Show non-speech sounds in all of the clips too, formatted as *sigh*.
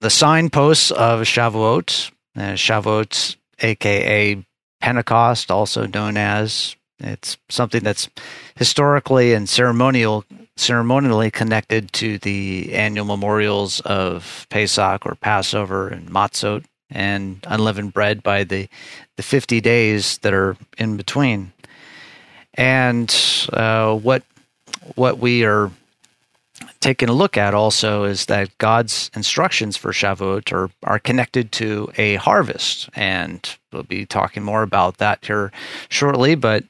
The signposts of Shavuot, uh, Shavuot, aka Pentecost, also known as. It's something that's historically and ceremonial ceremonially connected to the annual memorials of Pesach or Passover and Matzot and unleavened bread by the the 50 days that are in between. And uh, what what we are taking a look at also is that God's instructions for Shavuot are, are connected to a harvest. And we'll be talking more about that here shortly. But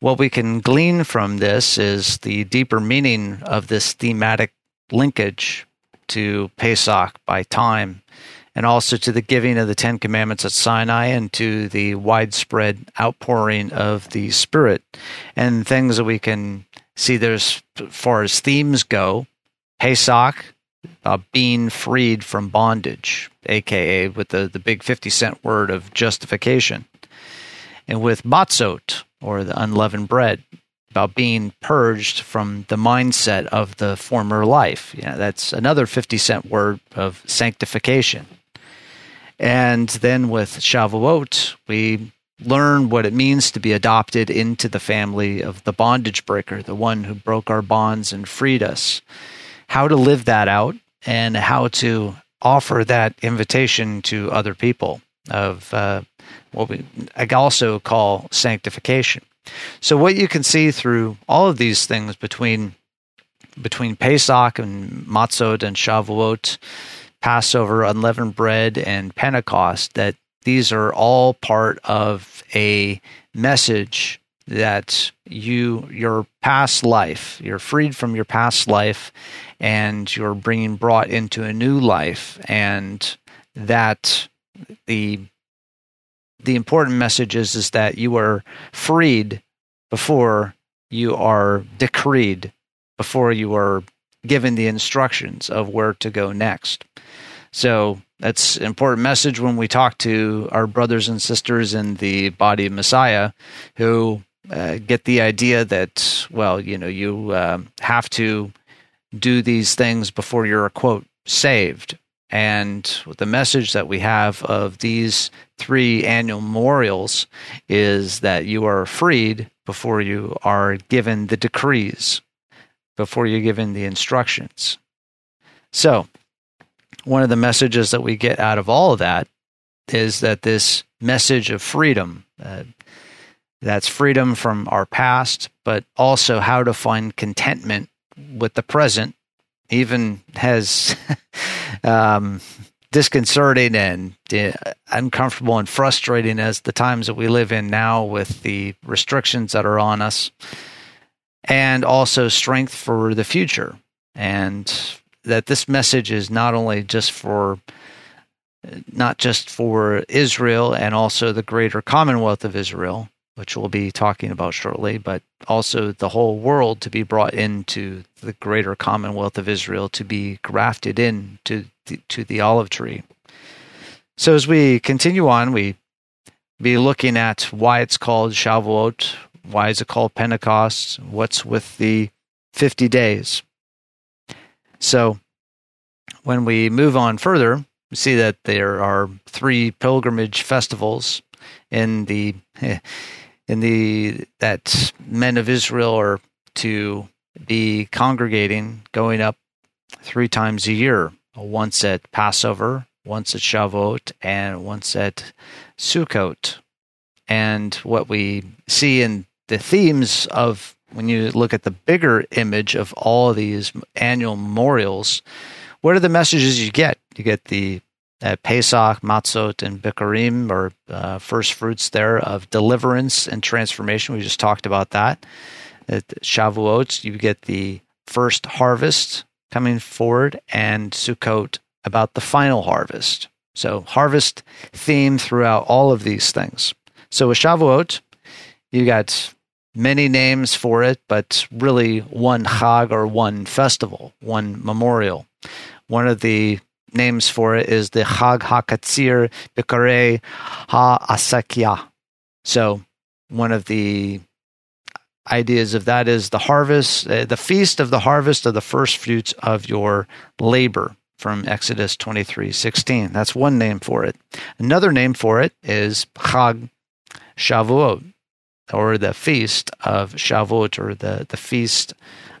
what we can glean from this is the deeper meaning of this thematic linkage to Pesach by time, and also to the giving of the Ten Commandments at Sinai and to the widespread outpouring of the Spirit, and things that we can see there's as far as themes go Pesach, uh, being freed from bondage, aka with the, the big 50 cent word of justification. And with matzot, or the unleavened bread, about being purged from the mindset of the former life. You know, that's another 50 cent word of sanctification. And then with Shavuot, we learn what it means to be adopted into the family of the bondage breaker, the one who broke our bonds and freed us how to live that out and how to offer that invitation to other people of uh, what we I also call sanctification. So what you can see through all of these things between between Pesach and Matzot and Shavuot, Passover, unleavened bread, and Pentecost, that these are all part of a message that you your past life you're freed from your past life and you're being brought into a new life and that the the important message is, is that you are freed before you are decreed before you are given the instructions of where to go next. So that's an important message when we talk to our brothers and sisters in the body of messiah who uh, get the idea that well, you know, you uh, have to do these things before you're quote saved. And the message that we have of these three annual memorials is that you are freed before you are given the decrees, before you're given the instructions. So, one of the messages that we get out of all of that is that this message of freedom, uh, that's freedom from our past, but also how to find contentment with the present, even as *laughs* um, disconcerting and uh, uncomfortable and frustrating as the times that we live in now with the restrictions that are on us, and also strength for the future. And that this message is not only just for not just for Israel and also the greater commonwealth of Israel, which we'll be talking about shortly, but also the whole world to be brought into the greater commonwealth of Israel to be grafted in to the, to the olive tree. So as we continue on, we be looking at why it's called Shavuot, why is it called Pentecost, what's with the 50 days. So when we move on further, we see that there are three pilgrimage festivals in the *laughs* in the that men of Israel are to be congregating, going up three times a year, once at Passover, once at Shavuot, and once at Sukkot. And what we see in the themes of when you look at the bigger image of all of these annual memorials, what are the messages you get? You get the uh, Pesach, Matzot, and Bikurim, or uh, first fruits there of deliverance and transformation. We just talked about that. At Shavuot, you get the first harvest coming forward, and Sukkot about the final harvest. So, harvest theme throughout all of these things. So, with Shavuot, you got many names for it, but really one Chag or one festival, one memorial. One of the names for it is the Chag HaKatzir Bikarei HaAsakia. So, one of the ideas of that is the harvest, uh, the feast of the harvest of the first fruits of your labor from Exodus 23 16. That's one name for it. Another name for it is Chag Shavuot, or the feast of Shavuot, or the, the feast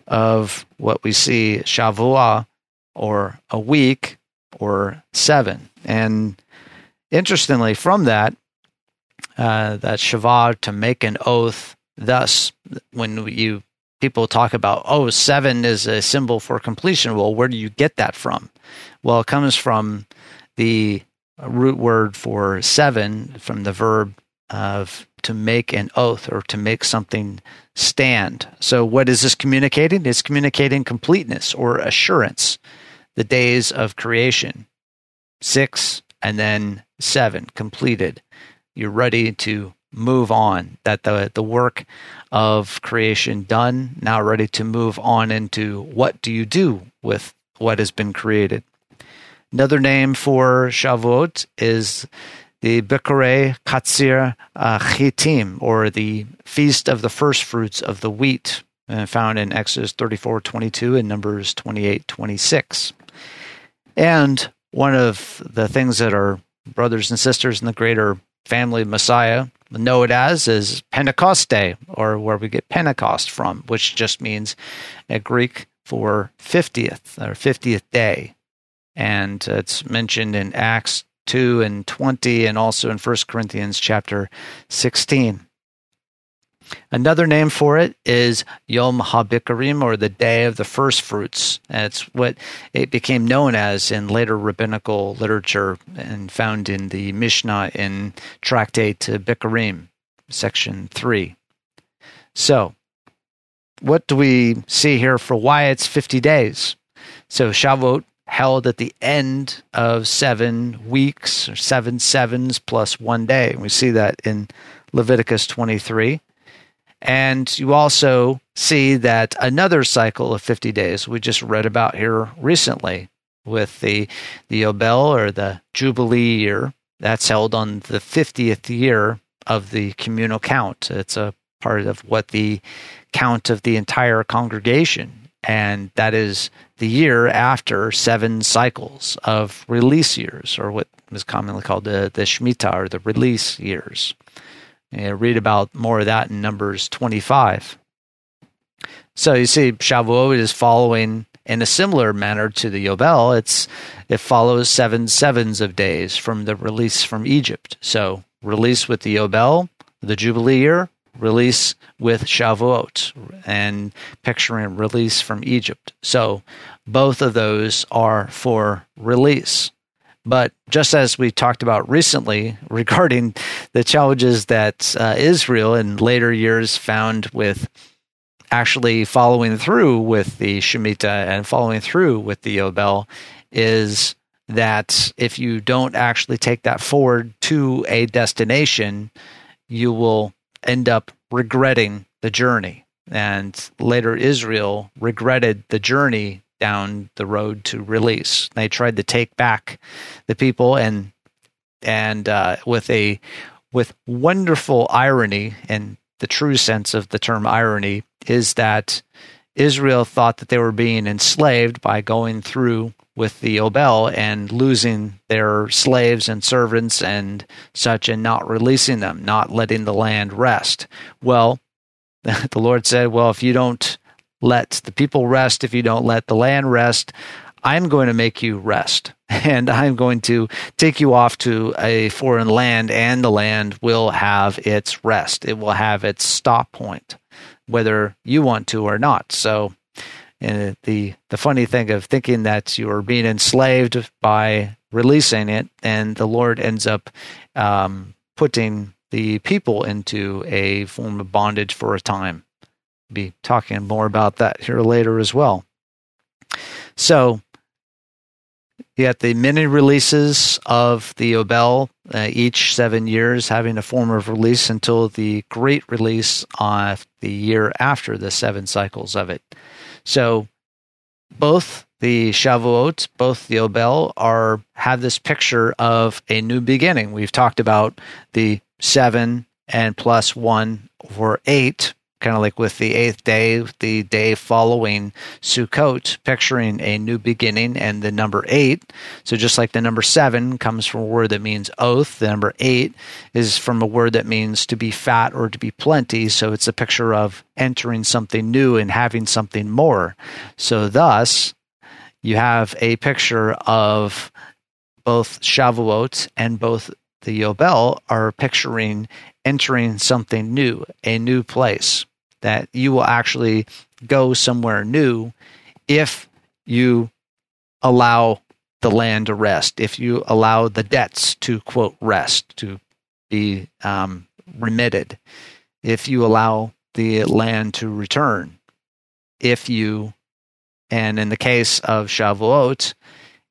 of what we see Shavuot, or a week, or seven. And interestingly, from that, uh, that Shavah to make an oath. Thus, when you people talk about, oh, seven is a symbol for completion. Well, where do you get that from? Well, it comes from the root word for seven, from the verb of to make an oath or to make something stand. So, what is this communicating? It's communicating completeness or assurance. The days of creation, six and then seven, completed. You're ready to move on. That the the work of creation done, now ready to move on into what do you do with what has been created. Another name for Shavuot is the Bikure Katsir uh, Chitim, or the Feast of the First Fruits of the Wheat, uh, found in Exodus 34 22 and Numbers 28 26. And one of the things that our brothers and sisters in the greater family of Messiah know it as is Pentecost Day, or where we get Pentecost from, which just means a Greek for 50th or 50th day. And it's mentioned in Acts 2 and 20 and also in 1 Corinthians chapter 16. Another name for it is Yom HaBikurim, or the Day of the First Fruits. That's what it became known as in later rabbinical literature and found in the Mishnah in Tractate Bikurim, section 3. So, what do we see here for why it's 50 days? So, Shavuot held at the end of seven weeks, or seven sevens plus one day. We see that in Leviticus 23. And you also see that another cycle of 50 days we just read about here recently with the, the Yobel or the Jubilee year. That's held on the 50th year of the communal count. It's a part of what the count of the entire congregation. And that is the year after seven cycles of release years, or what is commonly called the, the Shemitah or the release years. You read about more of that in Numbers 25. So you see, Shavuot is following in a similar manner to the Yobel. It's it follows seven sevens of days from the release from Egypt. So release with the Yobel, the Jubilee year, release with Shavuot, and picturing release from Egypt. So both of those are for release. But just as we talked about recently regarding the challenges that uh, Israel in later years found with actually following through with the Shemitah and following through with the Yobel, is that if you don't actually take that forward to a destination, you will end up regretting the journey. And later, Israel regretted the journey down the road to release. They tried to take back the people, and and uh, with a with wonderful irony, and the true sense of the term irony is that Israel thought that they were being enslaved by going through with the Yobel and losing their slaves and servants and such, and not releasing them, not letting the land rest. Well, *laughs* the Lord said, "Well, if you don't let the people rest, if you don't let the land rest, I'm going to make you rest. *laughs* And I'm going to take you off to a foreign land, and the land will have its rest. It will have its stop point, whether you want to or not. So, uh, the the funny thing of thinking that you are being enslaved by releasing it, and the Lord ends up um, putting the people into a form of bondage for a time be talking more about that here later as well. So you got the mini releases of the Yobel uh, each seven years having a form of release until the great release of the year after the seven cycles of it. So both the Shavuot, both the Yobel are have this picture of a new beginning. We've talked about the seven and plus one for eight kind of like with the eighth day, the day following Sukkot, picturing a new beginning, and the number eight. So just like the number seven comes from a word that means oath, the number eight is from a word that means to be fat or to be plenty. So it's a picture of entering something new and having something more. So thus, you have a picture of both Shavuot and both the Yobel are picturing entering something new, a new place that you will actually go somewhere new if you allow the land to rest, if you allow the debts to quote rest, to be um, remitted, if you allow the land to return, if you, and in the case of Shavuot,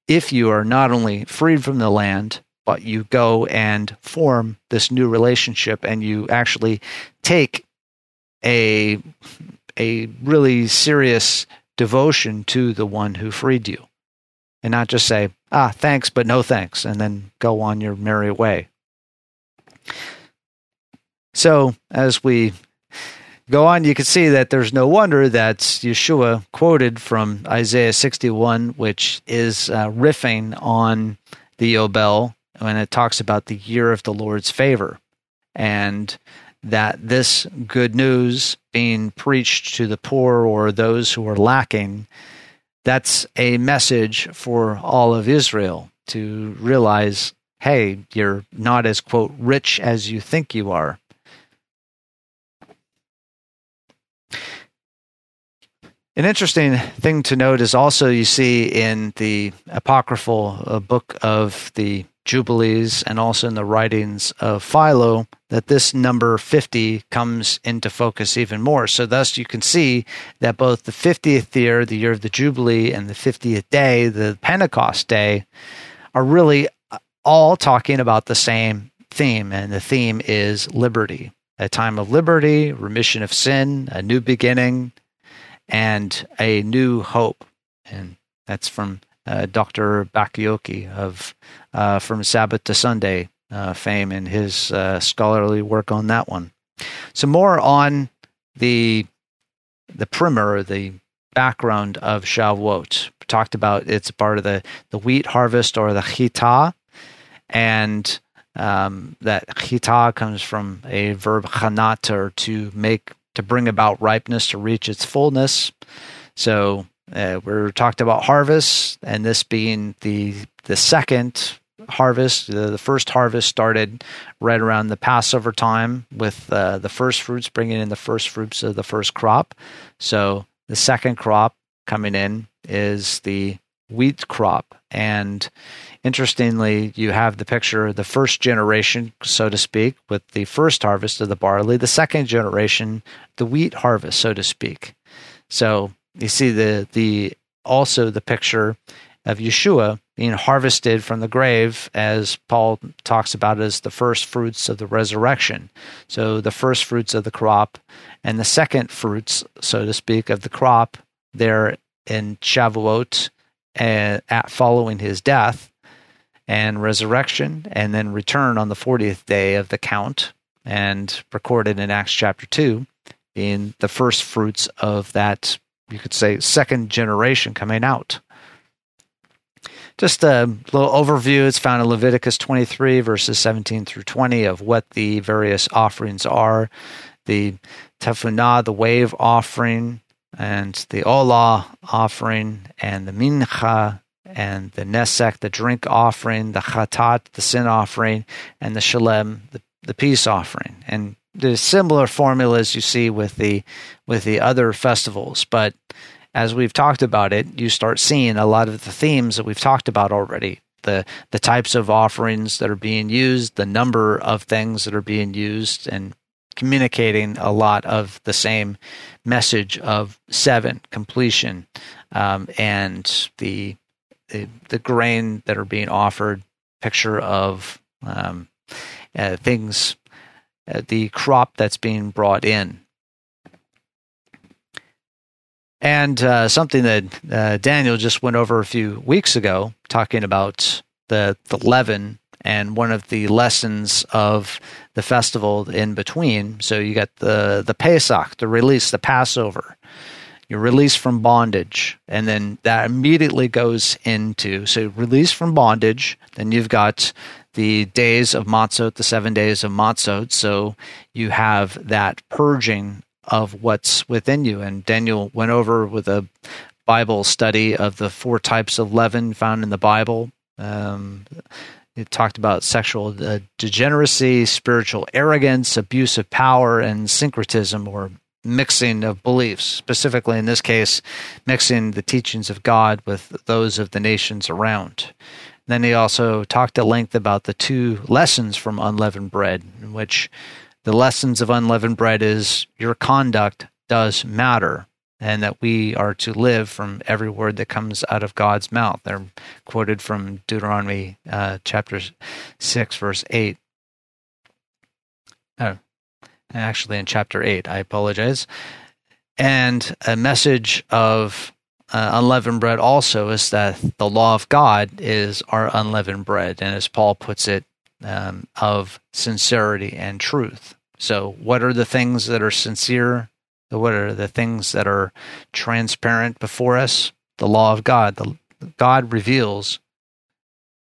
if you are not only freed from the land, but you go and form this new relationship and you actually take a a really serious devotion to the one who freed you. And not just say ah thanks but no thanks and then go on your merry way. So as we go on you can see that there's no wonder that yeshua quoted from isaiah 61 which is uh, riffing on the yobel when it talks about the year of the lord's favor. And that this good news being preached to the poor or those who are lacking, that's a message for all of Israel to realize hey, you're not as, quote, rich as you think you are. An interesting thing to note is also you see in the apocryphal uh, book of the Jubilees and also in the writings of Philo that this number 50 comes into focus even more. So, thus, you can see that both the 50th year, the year of the Jubilee, and the 50th day, the Pentecost day, are really uh, all talking about the same theme. And the theme is liberty a time of liberty, remission of sin, a new beginning, and a new hope. And that's from uh, Dr. Bacchiocchi of uh, from Sabbath to Sunday uh, fame and his uh, scholarly work on that one. So more on the the primer, the background of Shavuot. We talked about it's part of the the wheat harvest or the chita, and um, that chita comes from a verb chanat or to make to bring about ripeness to reach its fullness. So uh, we're talked about harvest, and this being the the second harvest. The, the, first harvest started right around the Passover time with uh, the first fruits, bringing in the first fruits of the first crop. So the second crop coming in is the wheat crop. And interestingly, you have the picture of the first generation, so to speak, with the first harvest of the barley, the second generation, the wheat harvest, so to speak. So you see the the also the picture of Yeshua being harvested from the grave, as Paul talks about as the first fruits of the resurrection. So the first fruits of the crop and the second fruits, so to speak, of the crop there in Shavuot uh, at following his death and resurrection, and then return on the 40th day of the count, and recorded in Acts chapter 2, being the first fruits of that, you could say, second generation coming out. Just a little overview. It's found in Leviticus 23, verses 17 through 20, of what the various offerings are the tefillah, the wave offering, and the olah offering, and the mincha, and the nesek, the drink offering, the chatat, the sin offering, and the shalem, the, the peace offering. And there's similar formulas you see with the with the other festivals, but as we've talked about it, you start seeing a lot of the themes that we've talked about already. The the types of offerings that are being used, the number of things that are being used, and communicating a lot of the same message of seven completion um, and the, the, the grain that are being offered, picture of um, uh, things, the crop that's being brought in. And uh, something that uh, Daniel just went over a few weeks ago, talking about the the leaven and one of the lessons of the festival in between. So you got the the Pesach, the release, the Passover. You're released from bondage, and then that immediately goes into so release from bondage. Then you've got the days of Matzot, the seven days of Matzot. So you have that purging of what's within you. And Daniel went over with a Bible study of the four types of leaven found in the Bible. Um, it talked about sexual uh, degeneracy, spiritual arrogance, abuse of power, and syncretism or mixing of beliefs. Specifically, in this case, mixing the teachings of God with those of the nations around. Then he also talked at length about the two lessons from unleavened bread, in which the lessons of unleavened bread is your conduct does matter and that we are to live from every word that comes out of God's mouth. They're quoted from Deuteronomy uh, chapter 6, verse 8. Oh, actually, in chapter 8, I apologize. And a message of uh, unleavened bread also is that the law of God is our unleavened bread. And as Paul puts it, um, of sincerity and truth. So, what are the things that are sincere? What are the things that are transparent before us? The law of God. The, God reveals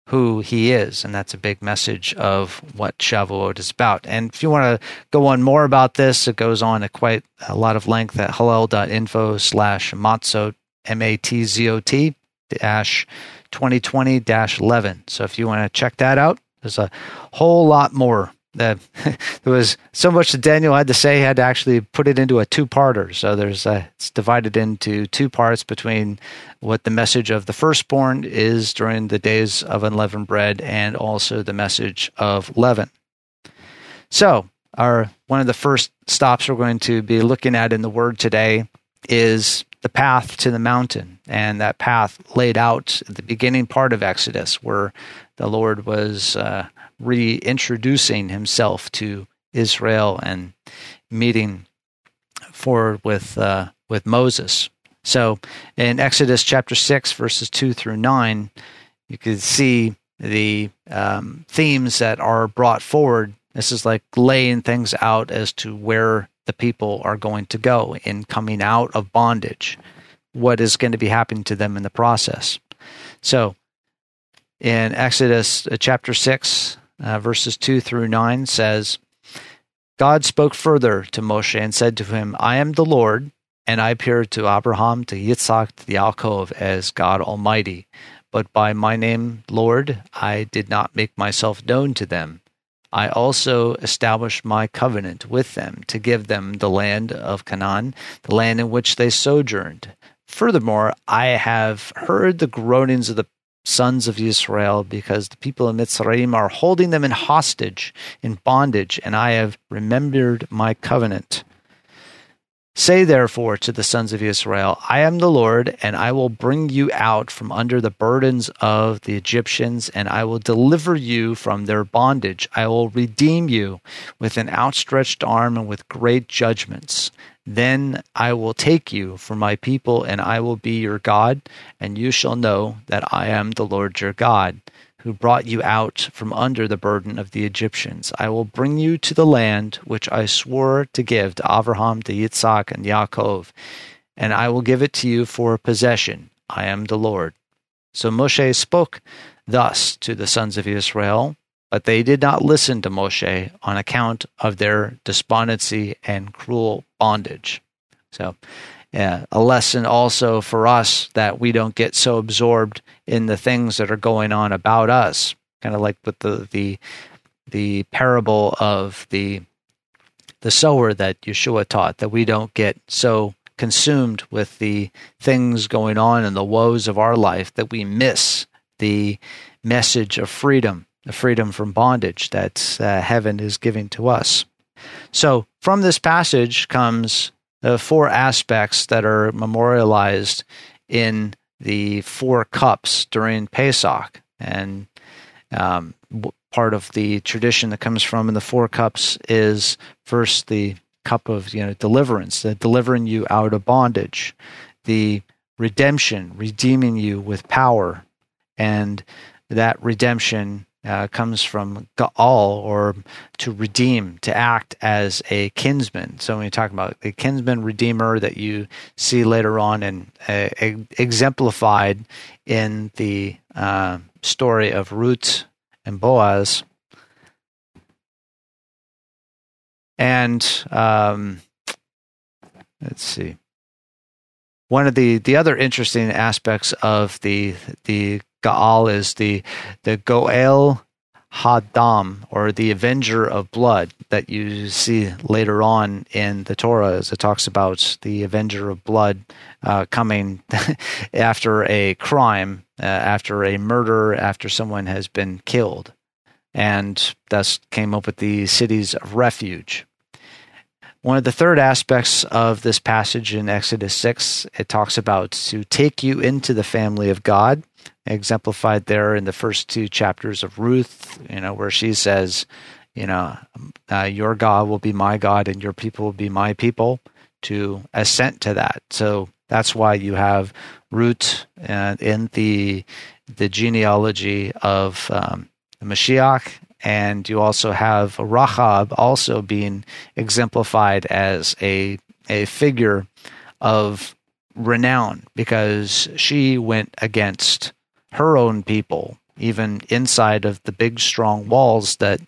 who He is, and that's a big message of what Shavuot is about. And if you want to go on more about this, it goes on at quite a lot of length at hallel.info slash matzot, M A T Z O T dash 2020 dash 11. So if you want to check that out, there's a whole lot more. That uh, *laughs* there was so much that Daniel had to say. He had to actually put it into a two-parter. So there's a, it's divided into two parts between what the message of the firstborn is during the days of unleavened bread, and also the message of leaven. So our one of the first stops we're going to be looking at in the Word today is the path to the mountain, and that path laid out at the beginning part of Exodus, where the Lord was uh, reintroducing himself to Israel and meeting forward with uh, with Moses. So in Exodus chapter six, verses two through nine, you can see the um, themes that are brought forward. This is like laying things out as to where the people are going to go in coming out of bondage, what is going to be happening to them in the process. So in Exodus uh, chapter 6, uh, verses 2 through 9 says, God spoke further to Moshe and said to him, I am the Lord, and I appeared to Abraham, to Yitzhak, to Yaakov as God Almighty. But by my name, Lord, I did not make myself known to them. I also established my covenant with them to give them the land of Canaan, the land in which they sojourned. Furthermore, I have heard the groanings of the sons of Israel, because the people of Mitzrayim are holding them in hostage, in bondage, and I have remembered my covenant. Say therefore to the sons of Israel, I am the Lord, and I will bring you out from under the burdens of the Egyptians, and I will deliver you from their bondage. I will redeem you with an outstretched arm and with great judgments. Then I will take you for my people, and I will be your God, and you shall know that I am the Lord your God, who brought you out from under the burden of the Egyptians. I will bring you to the land which I swore to give to Abraham, to Yitzhak, and Yaakov, and I will give it to you for a possession. I am the Lord. So Moshe spoke thus to the sons of Israel but they did not listen to Moshe on account of their despondency and cruel bondage. So, yeah, a lesson also for us that we don't get so absorbed in the things that are going on about us, kind of like with the the the parable of the the sower that Yeshua taught, that we don't get so consumed with the things going on and the woes of our life that we miss the message of freedom the freedom from bondage that uh, heaven is giving to us. So, from this passage comes the four aspects that are memorialized in the four cups during Pesach. And um, part of the tradition that comes from in the four cups is first the cup of you know deliverance, the delivering you out of bondage, the redemption, redeeming you with power, and that redemption uh, comes from Gaal or to redeem, to act as a kinsman. So when you talk about the kinsman redeemer that you see later on and uh, exemplified in the uh, story of Ruth and Boaz, and um, let's see. One of the, the other interesting aspects of the the Gaal is the the Goel Hadam, or the Avenger of Blood, that you see later on in the Torah, as it talks about the Avenger of Blood uh, coming *laughs* after a crime, uh, after a murder, after someone has been killed, and thus came up with the cities of refuge. One of the third aspects of this passage in Exodus 6, it talks about to take you into the family of God, exemplified there in the first two chapters of Ruth, you know, where she says, you know, uh, your God will be my God and your people will be my people, to assent to that. So that's why you have Ruth uh, in the the genealogy of um, Mashiach and you also have Rahab also being exemplified as a a figure of renown because she went against her own people, even inside of the big strong walls that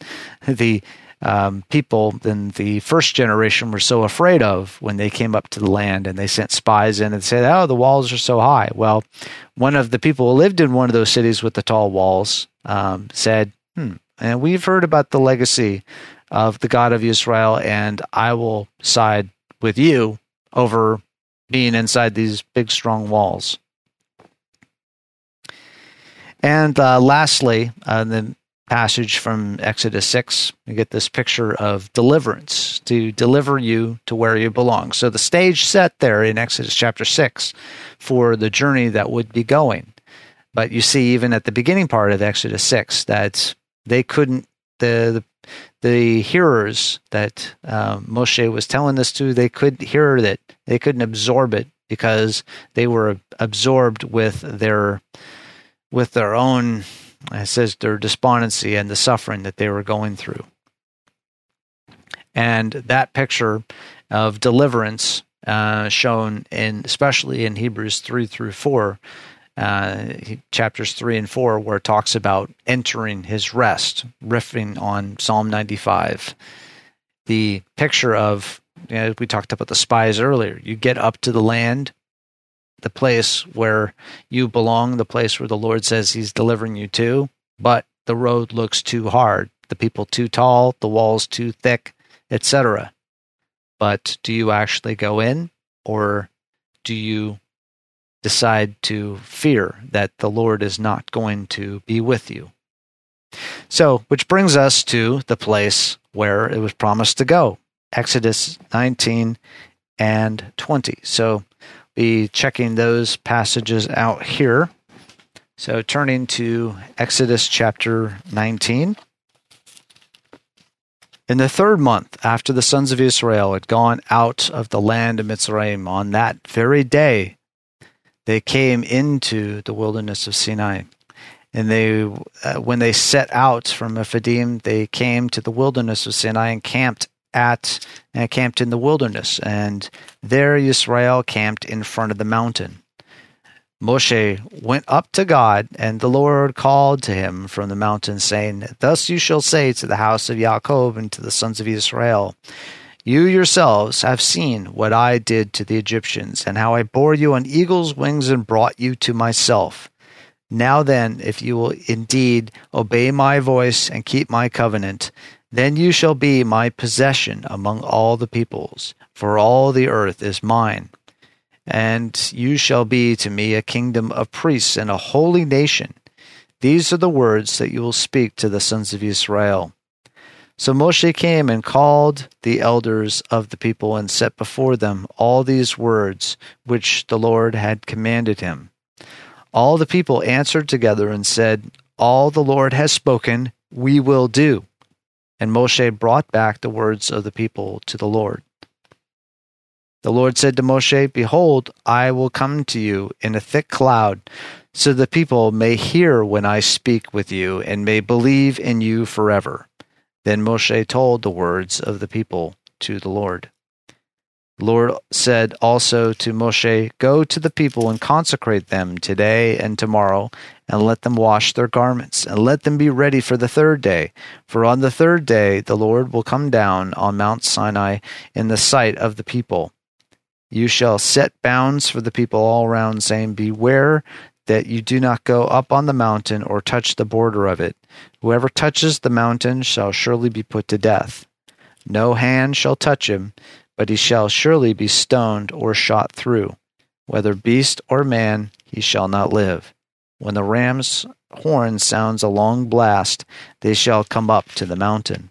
the um, people in the first generation were so afraid of when they came up to the land and they sent spies in and said, "Oh, the walls are so high." Well, one of the people who lived in one of those cities with the tall walls um, said, "Hmm, and we've heard about the legacy of the God of Israel, and I will side with you over being inside these big, strong walls. And uh, lastly, uh, the passage from Exodus 6, we get this picture of deliverance to deliver you to where you belong. So the stage set there in Exodus chapter 6 for the journey that would be going. But you see, even at the beginning part of Exodus 6, that they couldn't the the, the hearers that um, Moshe was telling this to they could hear that they couldn't absorb it because they were absorbed with their with their own it says their despondency and the suffering that they were going through and that picture of deliverance uh, shown in especially in Hebrews 3 through 4 uh, chapters 3 and 4, where it talks about entering his rest, riffing on Psalm 95. The picture of, you know, we talked about the spies earlier. You get up to the land, the place where you belong, the place where the Lord says he's delivering you to, but the road looks too hard, the people too tall, the walls too thick, etc. But do you actually go in or do you decide to fear that the Lord is not going to be with you. So, which brings us to the place where it was promised to go Exodus 19 and 20. So, be checking those passages out here. So, turning to Exodus chapter 19. In the third month after the sons of Israel had gone out of the land of Mitzrayim, on that very day, they came into the wilderness of Sinai. And they, uh, when they set out from Rephidim, they came to the wilderness of Sinai and camped at and camped in the wilderness. And there Israel camped in front of the mountain. Moshe went up to God, and the Lord called to him from the mountain, saying, Thus you shall say to the house of Jacob and to the sons of Israel, you yourselves have seen what I did to the Egyptians, and how I bore you on eagle's wings and brought you to myself. Now then, if you will indeed obey my voice and keep my covenant, then you shall be my possession among all the peoples, for all the earth is mine. And you shall be to me a kingdom of priests and a holy nation. These are the words that you will speak to the sons of Israel. So Moshe came and called the elders of the people and set before them all these words which the Lord had commanded him. All the people answered together and said, All the Lord has spoken, we will do. And Moshe brought back the words of the people to the Lord. The Lord said to Moshe, Behold, I will come to you in a thick cloud, so the people may hear when I speak with you and may believe in you forever. Then Moshe told the words of the people to the Lord. The Lord said also to Moshe, Go to the people and consecrate them today and tomorrow, and let them wash their garments, and let them be ready for the third day. For on the third day the Lord will come down on Mount Sinai in the sight of the people you shall set bounds for the people all around, saying, Beware that you do not go up on the mountain or touch the border of it. Whoever touches the mountain shall surely be put to death. No hand shall touch him, but he shall surely be stoned or shot through. Whether beast or man, he shall not live. When the ram's horn sounds a long blast, they shall come up to the mountain.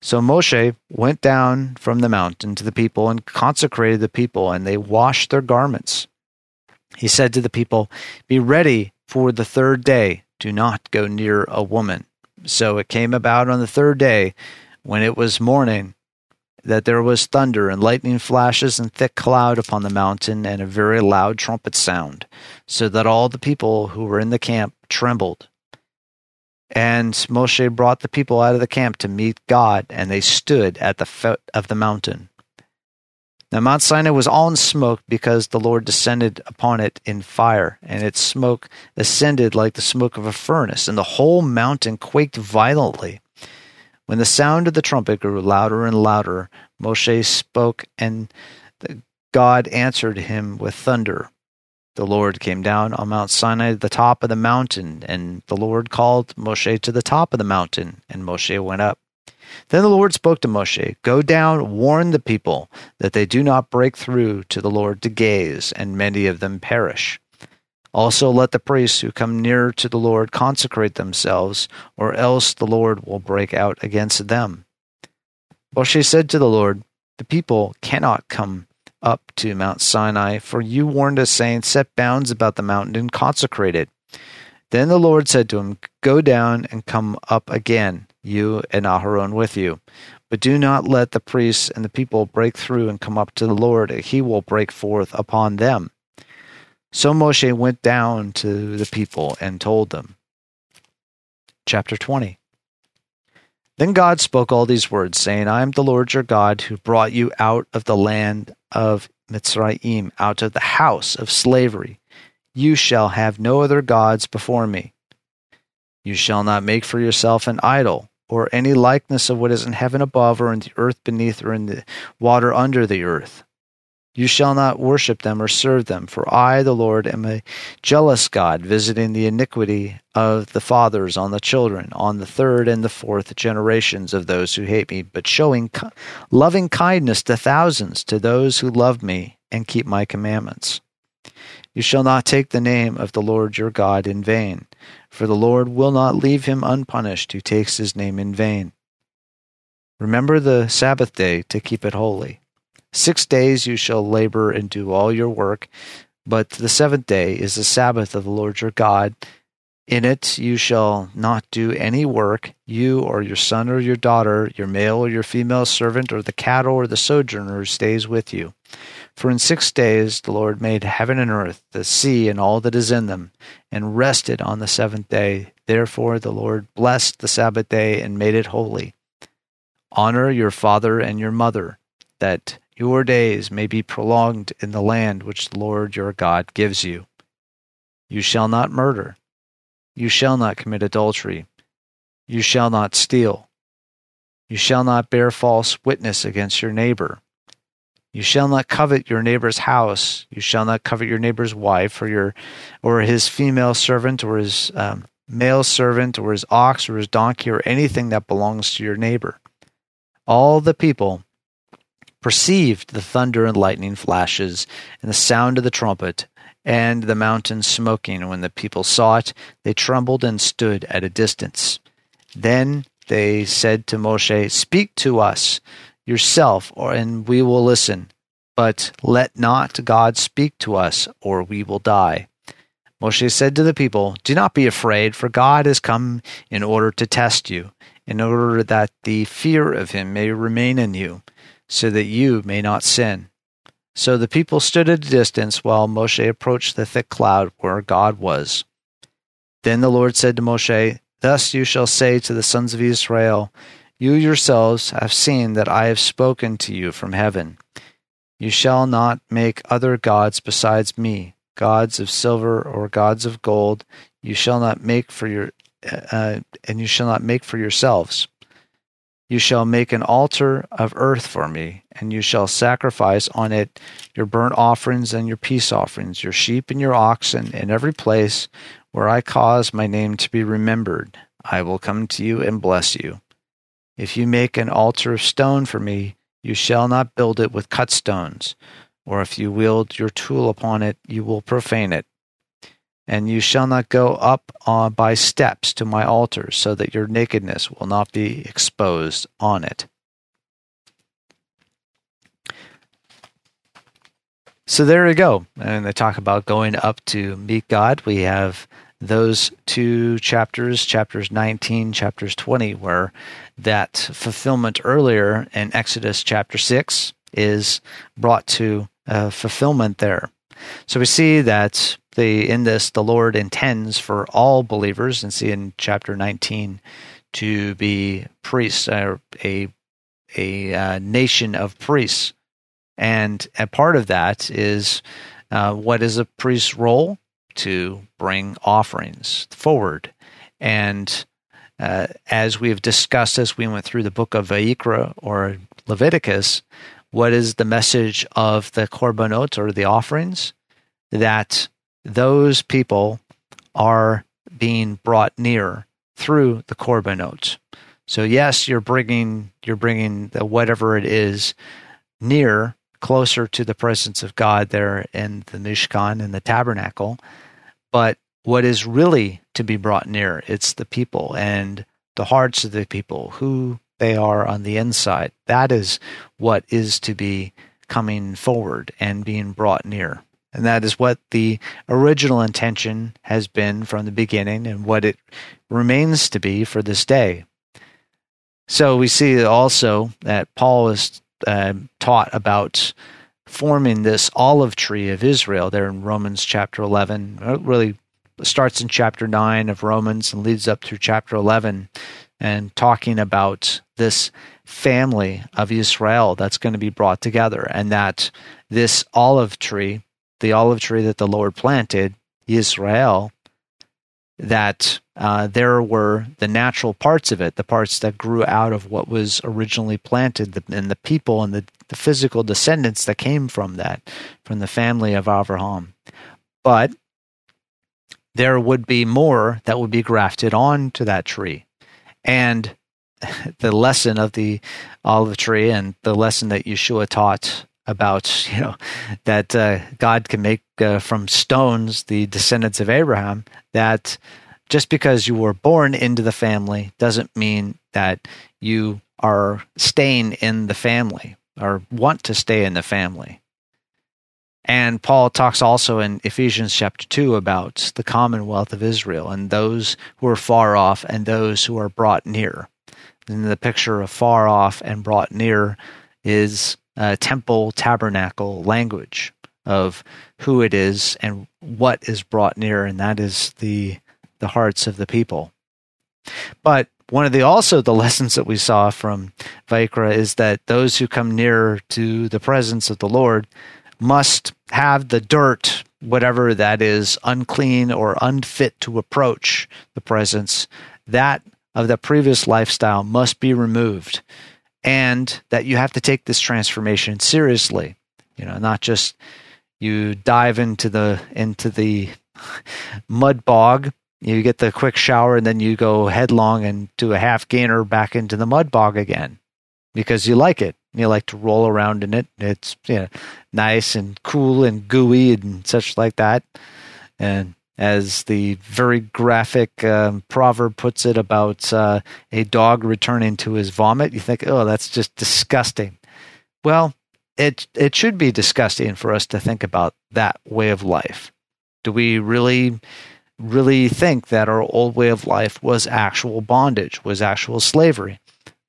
So Moshe went down from the mountain to the people and consecrated the people, and they washed their garments. He said to the people, Be ready for the third day. Do not go near a woman. So it came about on the third day, when it was morning, that there was thunder and lightning flashes and thick cloud upon the mountain, and a very loud trumpet sound, so that all the people who were in the camp trembled. And Moshe brought the people out of the camp to meet God, and they stood at the foot of the mountain. Now Mount Sinai was all in smoke because the Lord descended upon it in fire, and its smoke ascended like the smoke of a furnace, and the whole mountain quaked violently. When the sound of the trumpet grew louder and louder, Moshe spoke, and God answered him with thunder. The Lord came down on Mount Sinai, the top of the mountain, and the Lord called Moshe to the top of the mountain, and Moshe went up. Then the Lord spoke to Moshe, Go down, warn the people, that they do not break through to the Lord to gaze, and many of them perish. Also let the priests who come near to the Lord consecrate themselves, or else the Lord will break out against them. Moshe said to the Lord, The people cannot come up to Mount Sinai, for you warned us, saying, Set bounds about the mountain and consecrate it. Then the Lord said to him, Go down and come up again, you and Aharon with you. But do not let the priests and the people break through and come up to the Lord. He will break forth upon them. So Moshe went down to the people and told them. Chapter 20 Then God spoke all these words, saying, I am the Lord your God who brought you out of the land of Mitzrayim, out of the house of slavery. You shall have no other gods before me. You shall not make for yourself an idol, or any likeness of what is in heaven above, or in the earth beneath, or in the water under the earth. You shall not worship them or serve them, for I, the Lord, am a jealous God, visiting the iniquity of the fathers on the children, on the third and the fourth generations of those who hate me, but showing loving kindness to thousands, to those who love me and keep my commandments. You shall not take the name of the Lord your God in vain, for the Lord will not leave him unpunished who takes his name in vain. Remember the Sabbath day to keep it holy. Six days you shall labor and do all your work, but the seventh day is the Sabbath of the Lord your God. In it you shall not do any work, you or your son or your daughter, your male or your female servant, or the cattle or the sojourner who stays with you. For in six days the Lord made heaven and earth, the sea and all that is in them, and rested on the seventh day. Therefore the Lord blessed the Sabbath day and made it holy. Honor your father and your mother, that your days may be prolonged in the land which the Lord your God gives you. You shall not murder. You shall not commit adultery. You shall not steal. You shall not bear false witness against your neighbor. You shall not covet your neighbor's house. You shall not covet your neighbor's wife, or your, or his female servant, or his um, male servant, or his ox, or his donkey, or anything that belongs to your neighbor. All the people perceived the thunder and lightning flashes and the sound of the trumpet and the mountain smoking. When the people saw it, they trembled and stood at a distance. Then they said to Moshe, Speak to us yourself, or and we will listen. But let not God speak to us, or we will die. Moshe said to the people, Do not be afraid, for God has come in order to test you, in order that the fear of him may remain in you, so that you may not sin. So the people stood at a distance while Moshe approached the thick cloud where God was. Then the Lord said to Moshe, Thus you shall say to the sons of Israel, You yourselves have seen that I have spoken to you from heaven. You shall not make other gods besides me, gods of silver or gods of gold. You shall not make for your, uh, and you shall not make for yourselves. You shall make an altar of earth for me, and you shall sacrifice on it your burnt offerings and your peace offerings, your sheep and your oxen, in every place where I cause my name to be remembered. I will come to you and bless you. If you make an altar of stone for me, you shall not build it with cut stones, or if you wield your tool upon it, you will profane it and you shall not go up uh, by steps to my altar, so that your nakedness will not be exposed on it. So there we go. And they talk about going up to meet God. We have those two chapters, chapters 19, chapters 20, where that fulfillment earlier in Exodus chapter 6 is brought to uh, fulfillment there. So we see that the in this the Lord intends for all believers, and see in chapter 19 to be priests, uh, a a uh, nation of priests, and a part of that is uh, what is a priest's role? To bring offerings forward, and uh, as we have discussed as we went through the book of Vayikra or Leviticus, what is the message of the korbanot or the offerings? That those people are being brought near through the korbanot. So yes, you're bringing you're bringing the whatever it is near closer to the presence of God there in the Mishkan and the tabernacle, but what is really to be brought near it's the people and the hearts of the people who they are on the inside. That is what is to be coming forward and being brought near and that is what the original intention has been from the beginning and what it remains to be for this day. So we see also that Paul is uh, taught about forming this olive tree of Israel there in Romans chapter 11. It really starts in chapter 9 of Romans and leads up through chapter 11 and talking about this family of Israel that's going to be brought together and that this olive tree the olive tree that the Lord planted, Israel, that uh, there were the natural parts of it, the parts that grew out of what was originally planted, and the people and the, the physical descendants that came from that, from the family of Abraham. But there would be more that would be grafted onto that tree. And *laughs* the lesson of the olive tree and the lesson that Yeshua taught about you know that uh, God can make uh, from stones the descendants of Abraham. That just because you were born into the family doesn't mean that you are staying in the family or want to stay in the family. And Paul talks also in Ephesians chapter 2 about the commonwealth of Israel and those who are far off and those who are brought near. And the picture of far off and brought near is uh, temple tabernacle language of who it is and what is brought near, and that is the the hearts of the people. But one of the also the *laughs* lessons that we saw from Vayikra is that those who come near to the presence of the Lord must have the dirt, whatever that is, unclean or unfit to approach the presence, that of the previous lifestyle must be removed and that you have to take this transformation seriously. You know, not just you dive into the into the *laughs* mud bog, you get the quick shower, and then you go headlong and do a half gainer back into the mud bog again because you like it. You like to roll around in it. It's you know, nice and cool and gooey and such like that. And as the very graphic um, proverb puts it about uh, a dog returning to his vomit. You think, oh, that's just disgusting. Well, it it should be disgusting for us to think about that way of life. Do we really really think that our old way of life was actual bondage, was actual slavery?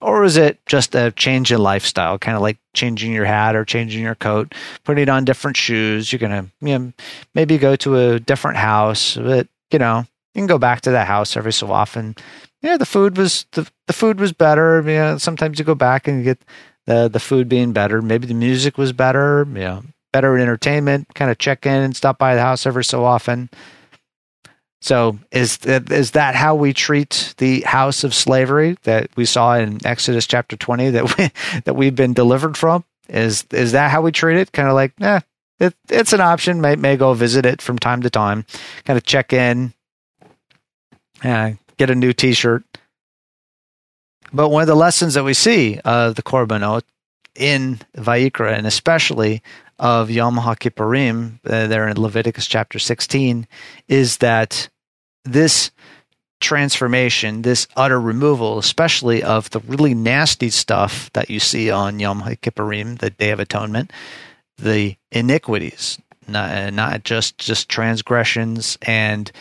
Or is it just a change in lifestyle, kind of like changing your hat or changing your coat, putting on different shoes? You're going to you know, maybe go to a different house, but you know, you can go back to that house every so often. Yeah, the food was the, the food was better. You know, sometimes you go back and you get the the food being better. Maybe the music was better. You know, better entertainment. Kind of check in and stop by the house every so often. So is is that how we treat the house of slavery that we saw in Exodus chapter twenty that we *laughs* that we've been delivered from? Is is that how we treat it? Kind of like, eh, it, it's an option. May may go visit it from time to time. Kind of check in. Uh, get a new T-shirt. But one of the lessons that we see of the Korbanot in Vayikra, and especially of Yom HaKippurim, uh, there in Leviticus chapter 16, is that this transformation, this utter removal, especially of the really nasty stuff that you see on Yom Kippurim, the Day of Atonement, the iniquities, not, not just just transgressions and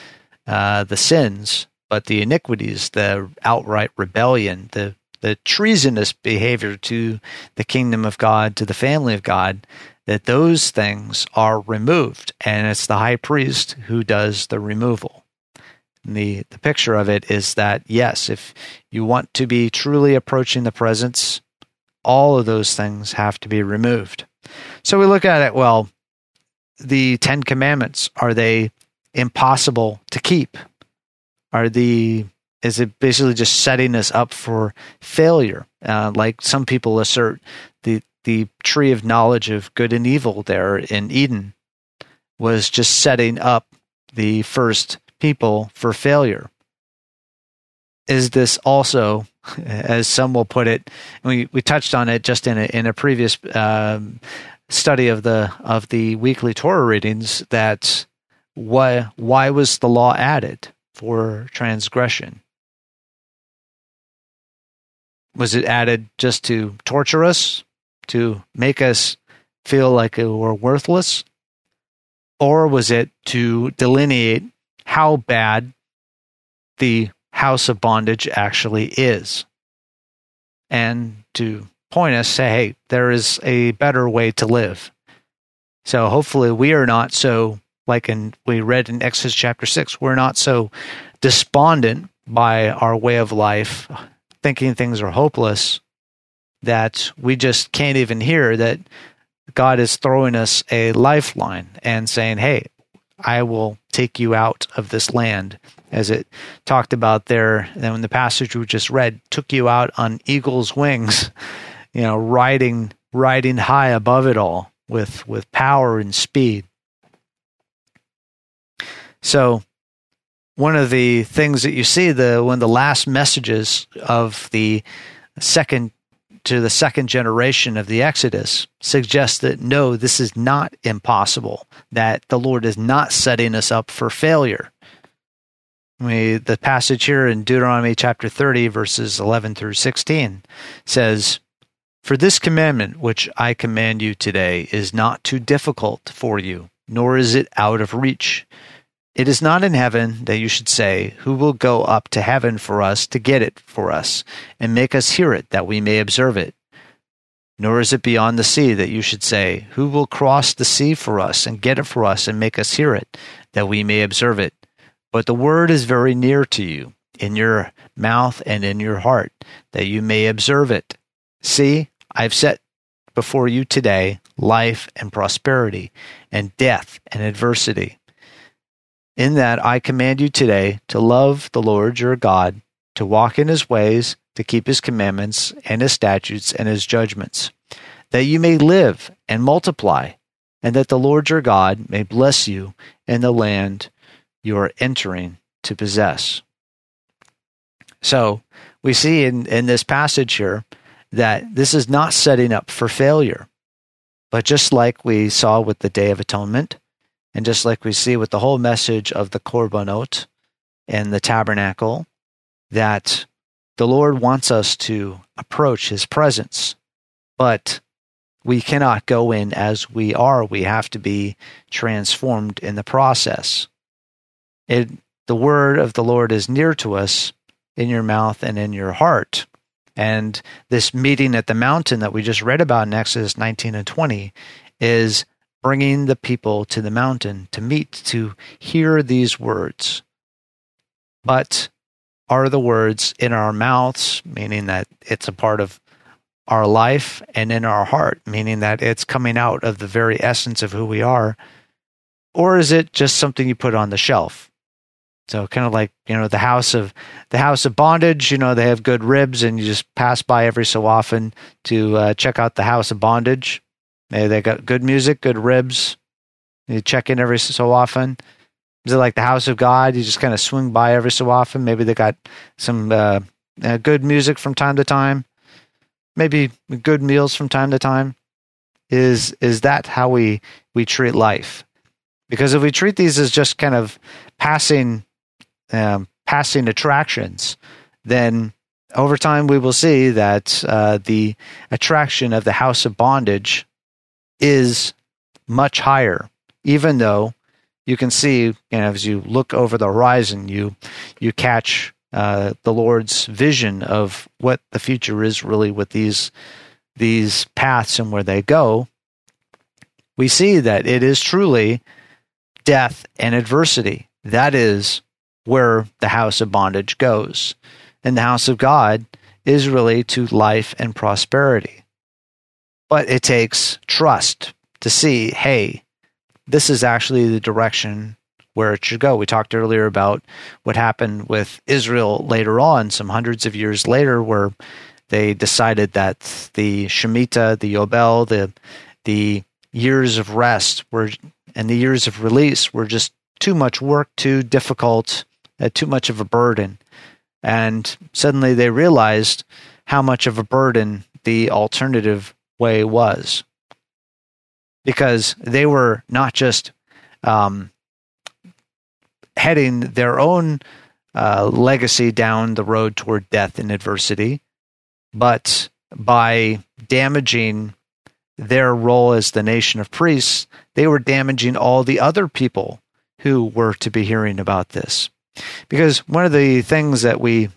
uh, the sins, but the iniquities, the outright rebellion, the the treasonous behavior to the kingdom of God, to the family of God, that those things are removed, and it's the high priest who does the removal the the picture of it is that yes, if you want to be truly approaching the presence, all of those things have to be removed. So we look at it. Well, the Ten Commandments are they impossible to keep? Are the is it basically just setting us up for failure? Uh, like some people assert, the the tree of knowledge of good and evil there in Eden was just setting up the first people for failure. Is this also, *laughs* as some will put it, we, we touched on it just in a, in a previous um, study of the of the weekly Torah readings that why why was the law added for transgression? Was it added just to torture us, to make us feel like we're worthless? Or was it to delineate how bad the house of bondage actually is. And to point us, say, hey, there is a better way to live. So hopefully we are not so, like in, we read in Exodus chapter 6, we're not so despondent by our way of life, thinking things are hopeless, that we just can't even hear that God is throwing us a lifeline and saying, hey, I will take you out of this land, as it talked about there. And in the passage we just read, took you out on eagle's wings, *laughs* you know, riding riding high above it all with with power and speed. So one of the things that you see the one of the last messages of the second to the second generation of the Exodus suggests that no, this is not impossible, that the Lord is not setting us up for failure. We, the passage here in Deuteronomy chapter 30, verses 11 through 16 says, For this commandment which I command you today is not too difficult for you, nor is it out of reach. It is not in heaven that you should say, Who will go up to heaven for us to get it for us, and make us hear it, that we may observe it? Nor is it beyond the sea that you should say, Who will cross the sea for us, and get it for us, and make us hear it, that we may observe it? But the word is very near to you, in your mouth and in your heart, that you may observe it. See, I've set before you today life and prosperity, and death and adversity in that I command you today to love the Lord your God, to walk in his ways, to keep his commandments and his statutes and his judgments, that you may live and multiply, and that the Lord your God may bless you in the land you are entering to possess. So we see in, in this passage here that this is not setting up for failure. But just like we saw with the Day of Atonement, And just like we see with the whole message of the korbanot and the tabernacle, that the Lord wants us to approach his presence, but we cannot go in as we are. We have to be transformed in the process. It, the word of the Lord is near to us in your mouth and in your heart. And this meeting at the mountain that we just read about in Exodus 19 and 20 is bringing the people to the mountain to meet, to hear these words. But are the words in our mouths, meaning that it's a part of our life, and in our heart, meaning that it's coming out of the very essence of who we are? Or is it just something you put on the shelf? So kind of like you know the house of the house of bondage. You know they have good ribs, and you just pass by every so often to uh, check out the house of bondage. They they got good music, good ribs. You check in every so often. Is it like the house of God? You just kind of swing by every so often. Maybe they got some uh, uh, good music from time to time. Maybe good meals from time to time. Is is that how we we treat life? Because if we treat these as just kind of passing um, passing attractions, then over time we will see that uh, the attraction of the house of bondage is much higher, even though you can see, you know, as you look over the horizon, you you catch uh, the Lord's vision of what the future is really with these these paths and where they go. We see that it is truly death and adversity. That is where the house of bondage goes. And the house of God is really to life and prosperity. But it takes trust to see, hey, this is actually the direction where it should go. We talked earlier about what happened with Israel later on, some hundreds of years later, where they decided that the Shemitah, the Yobel, the the years of rest were and the years of release were just too much work, too difficult, uh, too much of a burden. And suddenly they realized how much of a burden the alternative way was. Because they were not just um, heading their own uh, legacy down the road toward death and adversity, but by damaging their role as the nation of priests, they were damaging all the other people who were to be hearing about this. Because one of the things that we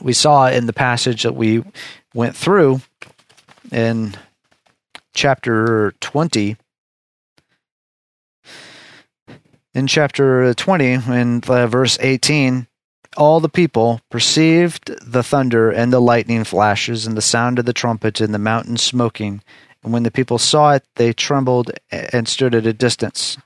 we saw in the passage that we went through in chapter 20 in chapter 20 in uh, verse 18 all the people perceived the thunder and the lightning flashes and the sound of the trumpet and the mountain smoking. And when the people saw it they trembled and stood at a distance.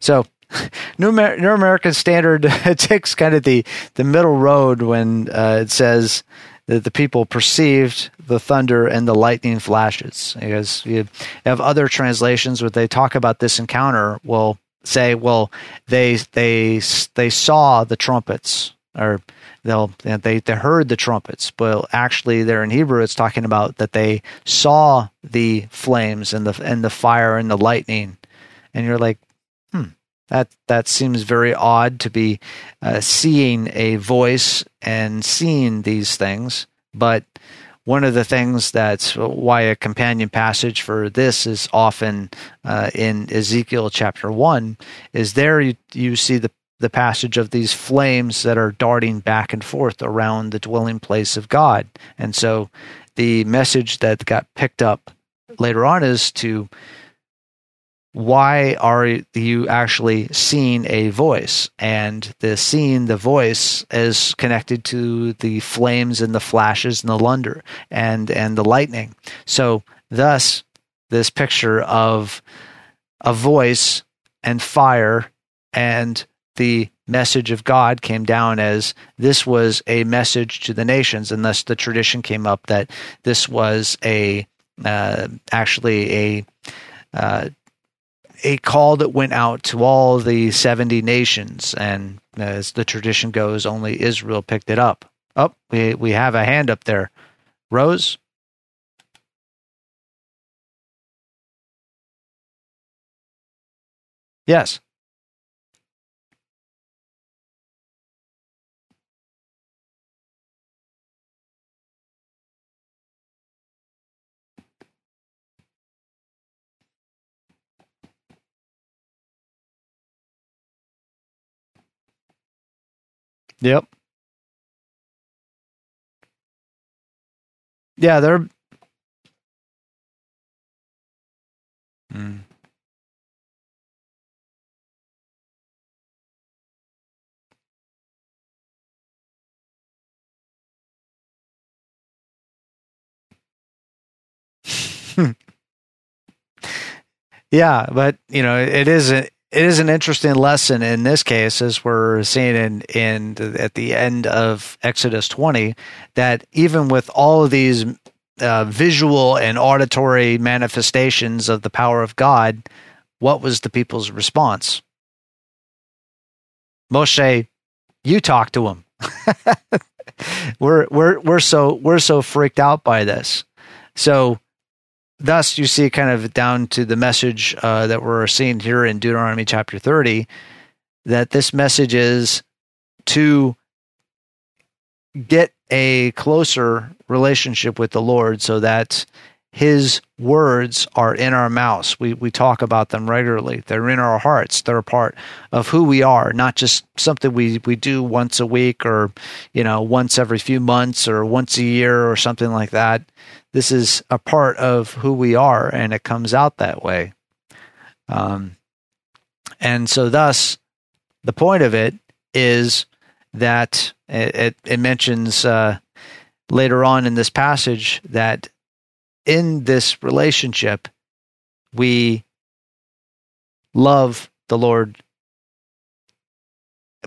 So *laughs* New, Amer- New American Standard *laughs* takes kind of the, the middle road when uh, it says that the people perceived the thunder and the lightning flashes. Because you have other translations where they talk about this encounter will say, well, they they they saw the trumpets or they'll they they heard the trumpets but actually there in hebrew it's talking about that they saw the flames and the and the fire and the lightning and you're like that that seems very odd to be uh, seeing a voice and seeing these things. But one of the things that's why a companion passage for this is often uh, in Ezekiel chapter one is there you, you see the the passage of these flames that are darting back and forth around the dwelling place of God. And so the message that got picked up later on is to why are you actually seeing a voice? And the seeing the voice is connected to the flames and the flashes and the lunder and and the lightning. So thus this picture of a voice and fire and the message of God came down as this was a message to the nations, and thus the tradition came up that this was a uh, actually a uh, a call that went out to all the 70 nations. And as the tradition goes, only Israel picked it up. Oh, we, we have a hand up there. Rose? Yes. Yep. Yeah, they're. Mm. *laughs* yeah, but you know, it is a, it is an interesting lesson in this case, as we're seeing in in at the end of Exodus twenty, that even with all of these uh, visual and auditory manifestations of the power of God, what was the people's response? Moshe, you talk to him. *laughs* we're we're we're so we're so freaked out by this. So thus you see kind of down to the message uh, that we're seeing here in Deuteronomy chapter 30 that this message is to get a closer relationship with the Lord so that his words are in our mouths. We we talk about them regularly. They're in our hearts. They're a part of who we are, not just something we, we do once a week or, you know, once every few months or once a year or something like that. This is a part of who we are and it comes out that way. Um, and so thus the point of it is that it, it, it mentions uh, later on in this passage that in this relationship, we love the Lord.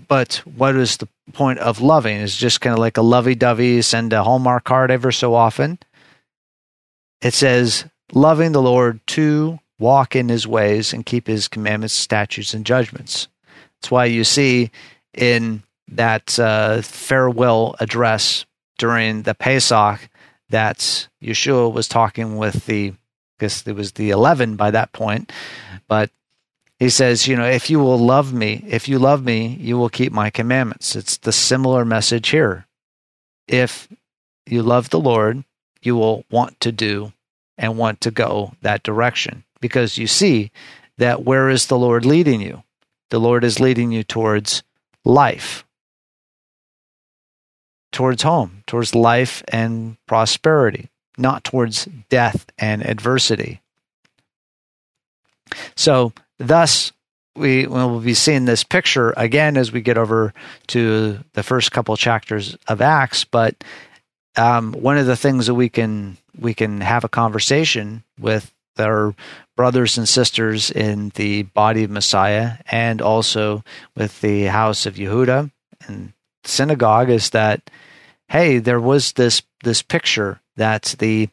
But what is the point of loving? Is just kind of like a lovey dovey, send a Hallmark card ever so often. It says, loving the Lord to walk in his ways and keep his commandments, statutes, and judgments. That's why you see in that uh, farewell address during the Pesach that Yeshua was talking with the, I guess it was the 11 by that point, but he says, you know, if you will love me, if you love me, you will keep my commandments. It's the similar message here. If you love the Lord, you will want to do and want to go that direction because you see that where is the Lord leading you? The Lord is leading you towards life towards home, towards life and prosperity, not towards death and adversity. So, thus, we will be seeing this picture again as we get over to the first couple chapters of Acts. But um, one of the things that we can we can have a conversation with our brothers and sisters in the body of Messiah, and also with the house of Yehuda and synagogue, is that hey, there was this this picture that the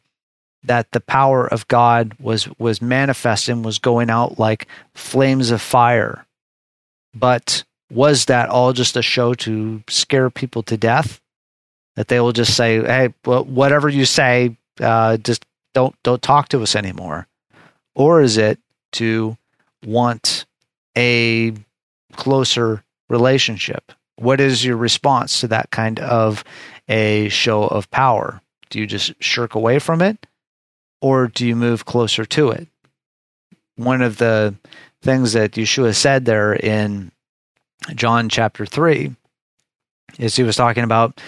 that the power of God was was manifesting, was going out like flames of fire. But was that all just a show to scare people to death? That they will just say, "Hey, whatever you say, uh, just don't don't talk to us anymore," or is it to want a closer relationship? What is your response to that kind of a show of power? Do you just shirk away from it or do you move closer to it? One of the things that Yeshua said there in John chapter 3 is he was talking about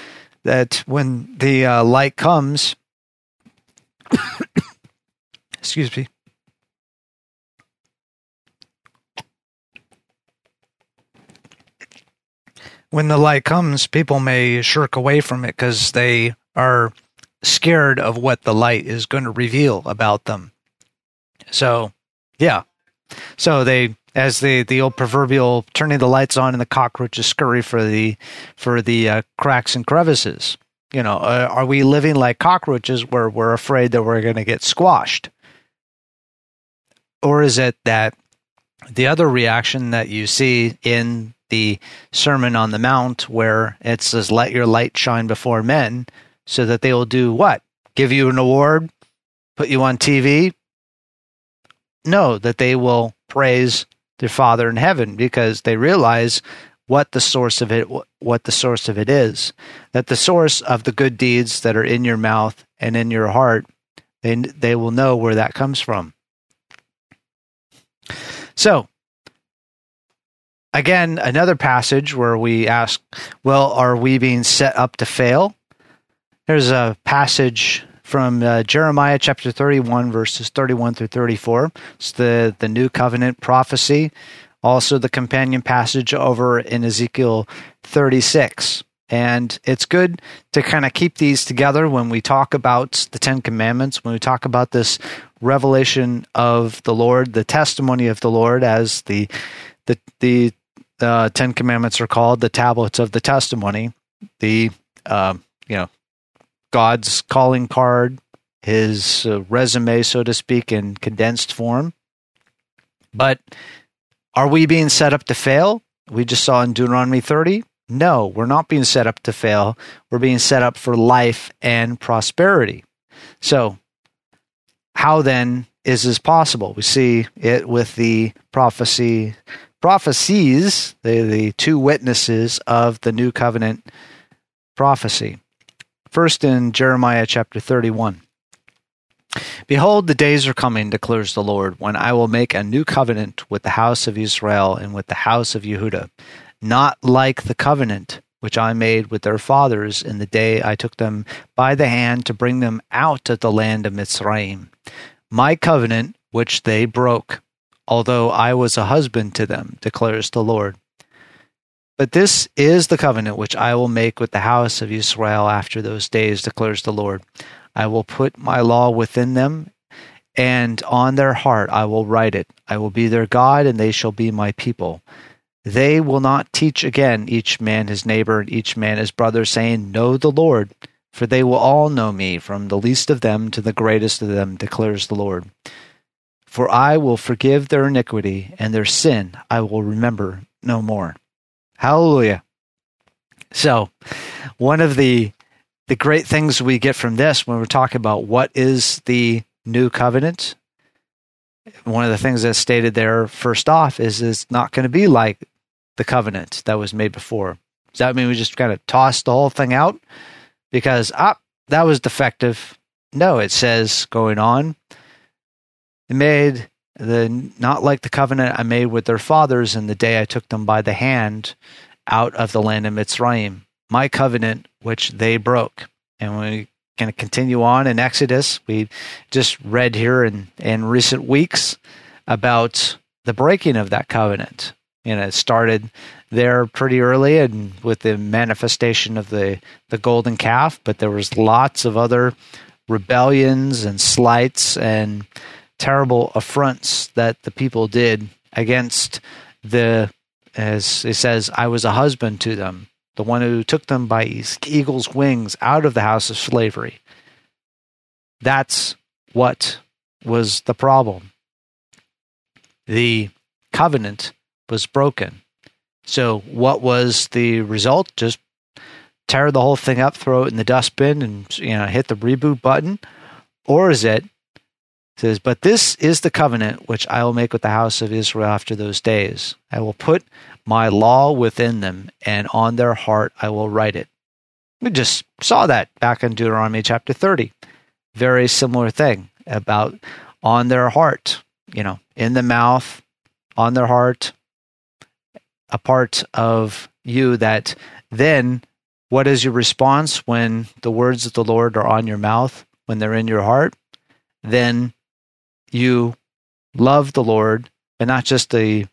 that when the uh, light comes, *coughs* excuse me, when the light comes, people may shirk away from it because they are scared of what the light is going to reveal about them. So, yeah. So they, as the the old proverbial turning the lights on and the cockroaches scurry for the for the uh, cracks and crevices. You know, uh, are we living like cockroaches where we're afraid that we're going to get squashed? Or is it that the other reaction that you see in the Sermon on the Mount, where it says, Let your light shine before men, so that they will do what? Give you an award? Put you on TV? No, that they will praise their Father in heaven because they realize what the source of it what the source of it is that the source of the good deeds that are in your mouth and in your heart they they will know where that comes from so again another passage where we ask well are we being set up to fail? There's a passage from uh, Jeremiah chapter 31 verses 31 through 34 it's the the new covenant prophecy. Also the companion passage over in Ezekiel 36. And it's good to kind of keep these together when we talk about the Ten Commandments, when we talk about this revelation of the Lord, the testimony of the Lord, as the the the uh, Ten Commandments are called, the tablets of the testimony, the uh, you know God's calling card, His uh, resume, so to speak, in condensed form. But are we being set up to fail? We just saw in Deuteronomy 30. No, we're not being set up to fail. We're being set up for life and prosperity. So, how then is this possible? We see it with the prophecy prophecies, the, the two witnesses of the new covenant prophecy. First in Jeremiah chapter 31. Behold, the days are coming, declares the Lord, when I will make a new covenant with the house of Israel and with the house of Yehuda, not like the covenant which I made with their fathers in the day I took them by the hand to bring them out of the land of Mitzrayim. My covenant which they broke, although I was a husband to them, declares the Lord. But this is the covenant which I will make with the house of Israel after those days, declares the Lord. I will put my law within them, and on their heart I will write it. I will be their God, and they shall be my people. They will not teach again each man his neighbor and each man his brother, saying, Know the Lord, for they will all know me, from the least of them to the greatest of them, declares the Lord. For I will forgive their iniquity, and their sin I will remember no more. Hallelujah. So, one of the the great things we get from this when we're talking about what is the new covenant one of the things that's stated there first off is it's not going to be like the covenant that was made before does that mean we just kind of toss the whole thing out because ah that was defective no it says going on it made the not like the covenant i made with their fathers in the day i took them by the hand out of the land of mitzrayim my covenant which they broke. And we're going to continue on in Exodus. We just read here in, in recent weeks about the breaking of that covenant. You know, it started there pretty early and with the manifestation of the, the golden calf, but there was lots of other rebellions and slights and terrible affronts that the people did against the as it says, I was a husband to them the one who took them by eagle's wings out of the house of slavery. That's what was the problem. The covenant was broken. So, what was the result? Just tear the whole thing up, throw it in the dustbin, and you know hit the reboot button, or is it says, But this is the covenant which I will make with the house of Israel after those days. I will put my law within them, and on their heart I will write it. We just saw that back in Deuteronomy chapter 30. Very similar thing about on their heart, you know, in the mouth, on their heart, a part of you that then what is your response when the words of the Lord are on your mouth, when they're in your heart? Then you love the Lord, and not just a,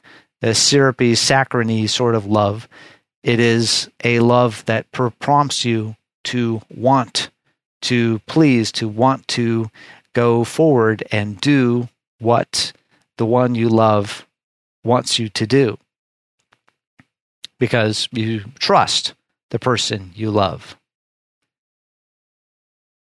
syrupy, saccharine sort of love. It is a love that prompts you to want to please, to want to go forward and do what the one you love wants you to do because you trust the person you love.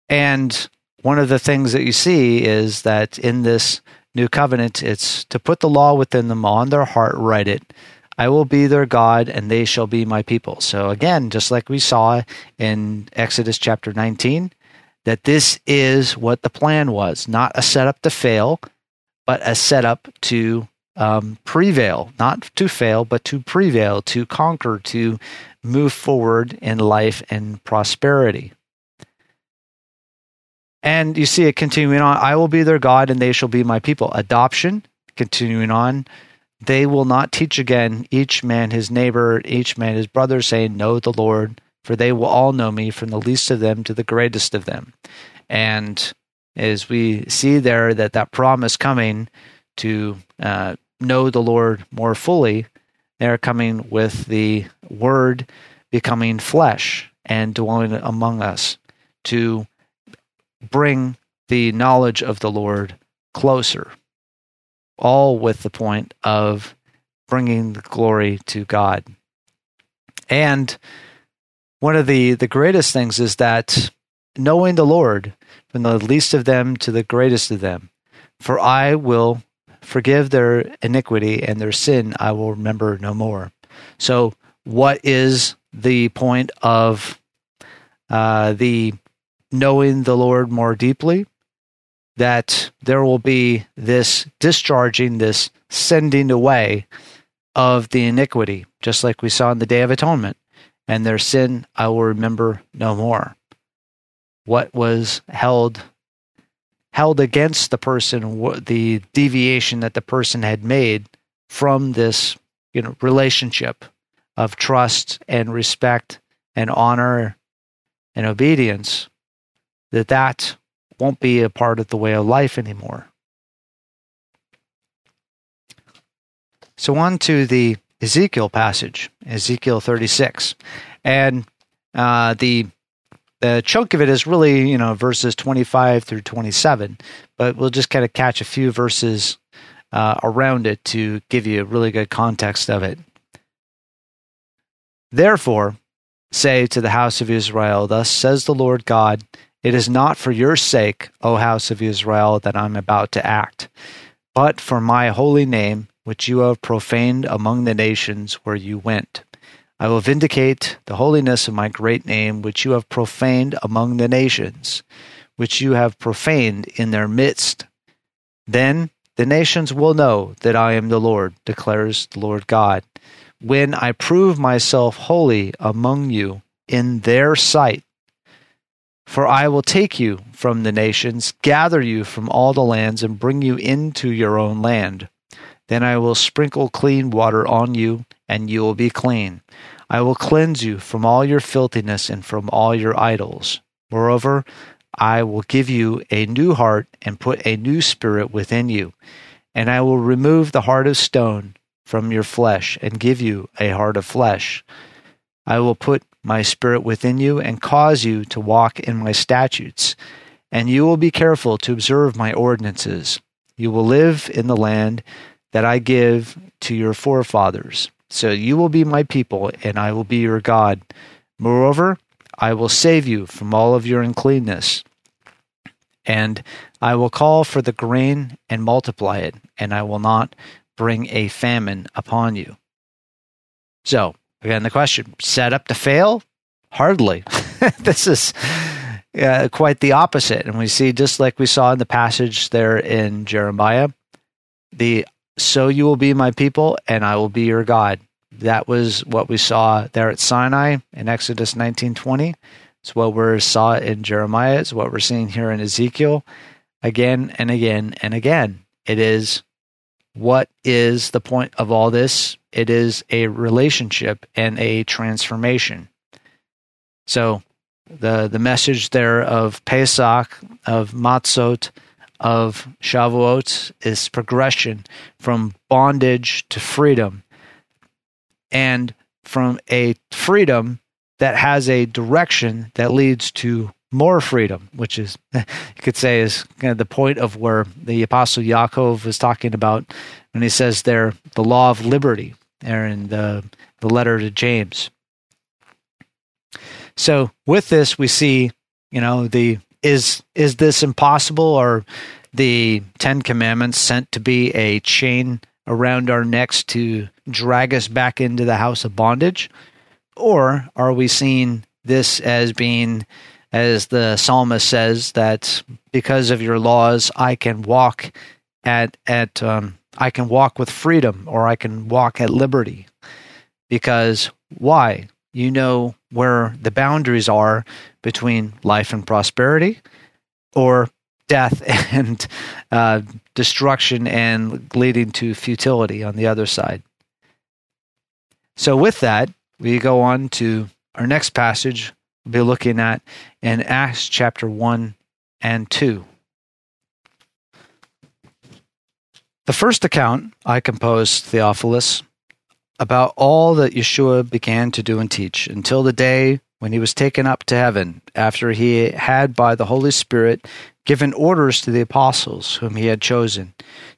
And one of the things that you see is that in this new covenant, it's to put the law within them on their heart, write it. I will be their God, and they shall be my people. So, again, just like we saw in Exodus chapter 19, that this is what the plan was not a setup to fail, but a setup to um, prevail, not to fail, but to prevail, to conquer, to move forward in life and prosperity. And you see it continuing on I will be their God and they shall be my people. Adoption, continuing on. They will not teach again each man his neighbor, each man his brother, saying, Know the Lord, for they will all know me, from the least of them to the greatest of them. And as we see there that that promise coming to uh, know the Lord more fully, they're coming with the Word becoming flesh and dwelling among us to bring the knowledge of the Lord closer, all with the point of bringing the glory to God. And one of the, the greatest things is that knowing the Lord, from the least of them to the greatest of them, for I will forgive their iniquity and their sin I will remember no more. So, what is the point of uh, the knowing the Lord more deeply? That there will be this discharging, this sending away of the iniquity, just like we saw in the Day of Atonement. And their sin I will remember no more. What was held held against the person the deviation that the person had made from this you know relationship of trust and respect and honor and obedience that that won't be a part of the way of life anymore so on to the ezekiel passage ezekiel 36 and uh, the the chunk of it is really, you know, verses 25 through 27, but we'll just kind of catch a few verses uh, around it to give you a really good context of it. Therefore, say to the house of Israel, Thus says the Lord God, It is not for your sake, O house of Israel, that I'm about to act, but for my holy name, which you have profaned among the nations where you went. I will vindicate the holiness of my great name, which you have profaned among the nations, which you have profaned in their midst. Then the nations will know that I am the Lord, declares the Lord God, when I prove myself holy among you in their sight. For I will take you from the nations, gather you from all the lands, and bring you into your own land. Then I will sprinkle clean water on you, and you will be clean. I will cleanse you from all your filthiness and from all your idols. Moreover, I will give you a new heart and put a new spirit within you. And I will remove the heart of stone from your flesh and give you a heart of flesh. I will put my spirit within you and cause you to walk in my statutes. And you will be careful to observe my ordinances. You will live in the land that I give to your forefathers so you will be my people, and I will be your God. Moreover, I will save you from all of your uncleanness. And I will call for the grain and multiply it, and I will not bring a famine upon you. So, again, the question set up to fail? Hardly. *laughs* this is uh, quite the opposite. And we see, just like we saw in the passage there in Jeremiah, the so you will be my people, and I will be your God. That was what we saw there at Sinai in Exodus 19:20. It's what we saw in Jeremiah. It's what we're seeing here in Ezekiel again and again and again. It is what is the point of all this? It is a relationship and a transformation. So the the message there of Pesach, of Matzot, of Shavuot is progression from bondage to freedom, and from a freedom that has a direction that leads to more freedom, which is *laughs* you could say is kind of the point of where the apostle Yaakov was talking about when he says there the law of liberty there in the the letter to James. So with this we see, you know, the is is this impossible or the Ten Commandments sent to be a chain around our necks to drag us back into the house of bondage? Or are we seeing this as being, as the psalmist says, that because of your laws I can walk at at um, I can walk with freedom or I can walk at liberty. Because why? You know where the boundaries are between life and prosperity or death *laughs* and uh, destruction and leading to futility on the other side. So, with that, we go on to our next passage. We'll be looking at in Acts chapter 1 and 2. The first account I composed, Theophilus, about all that Yeshua began to do and teach until the day when he was taken up to heaven, after he had by the Holy Spirit given orders to the apostles whom he had chosen.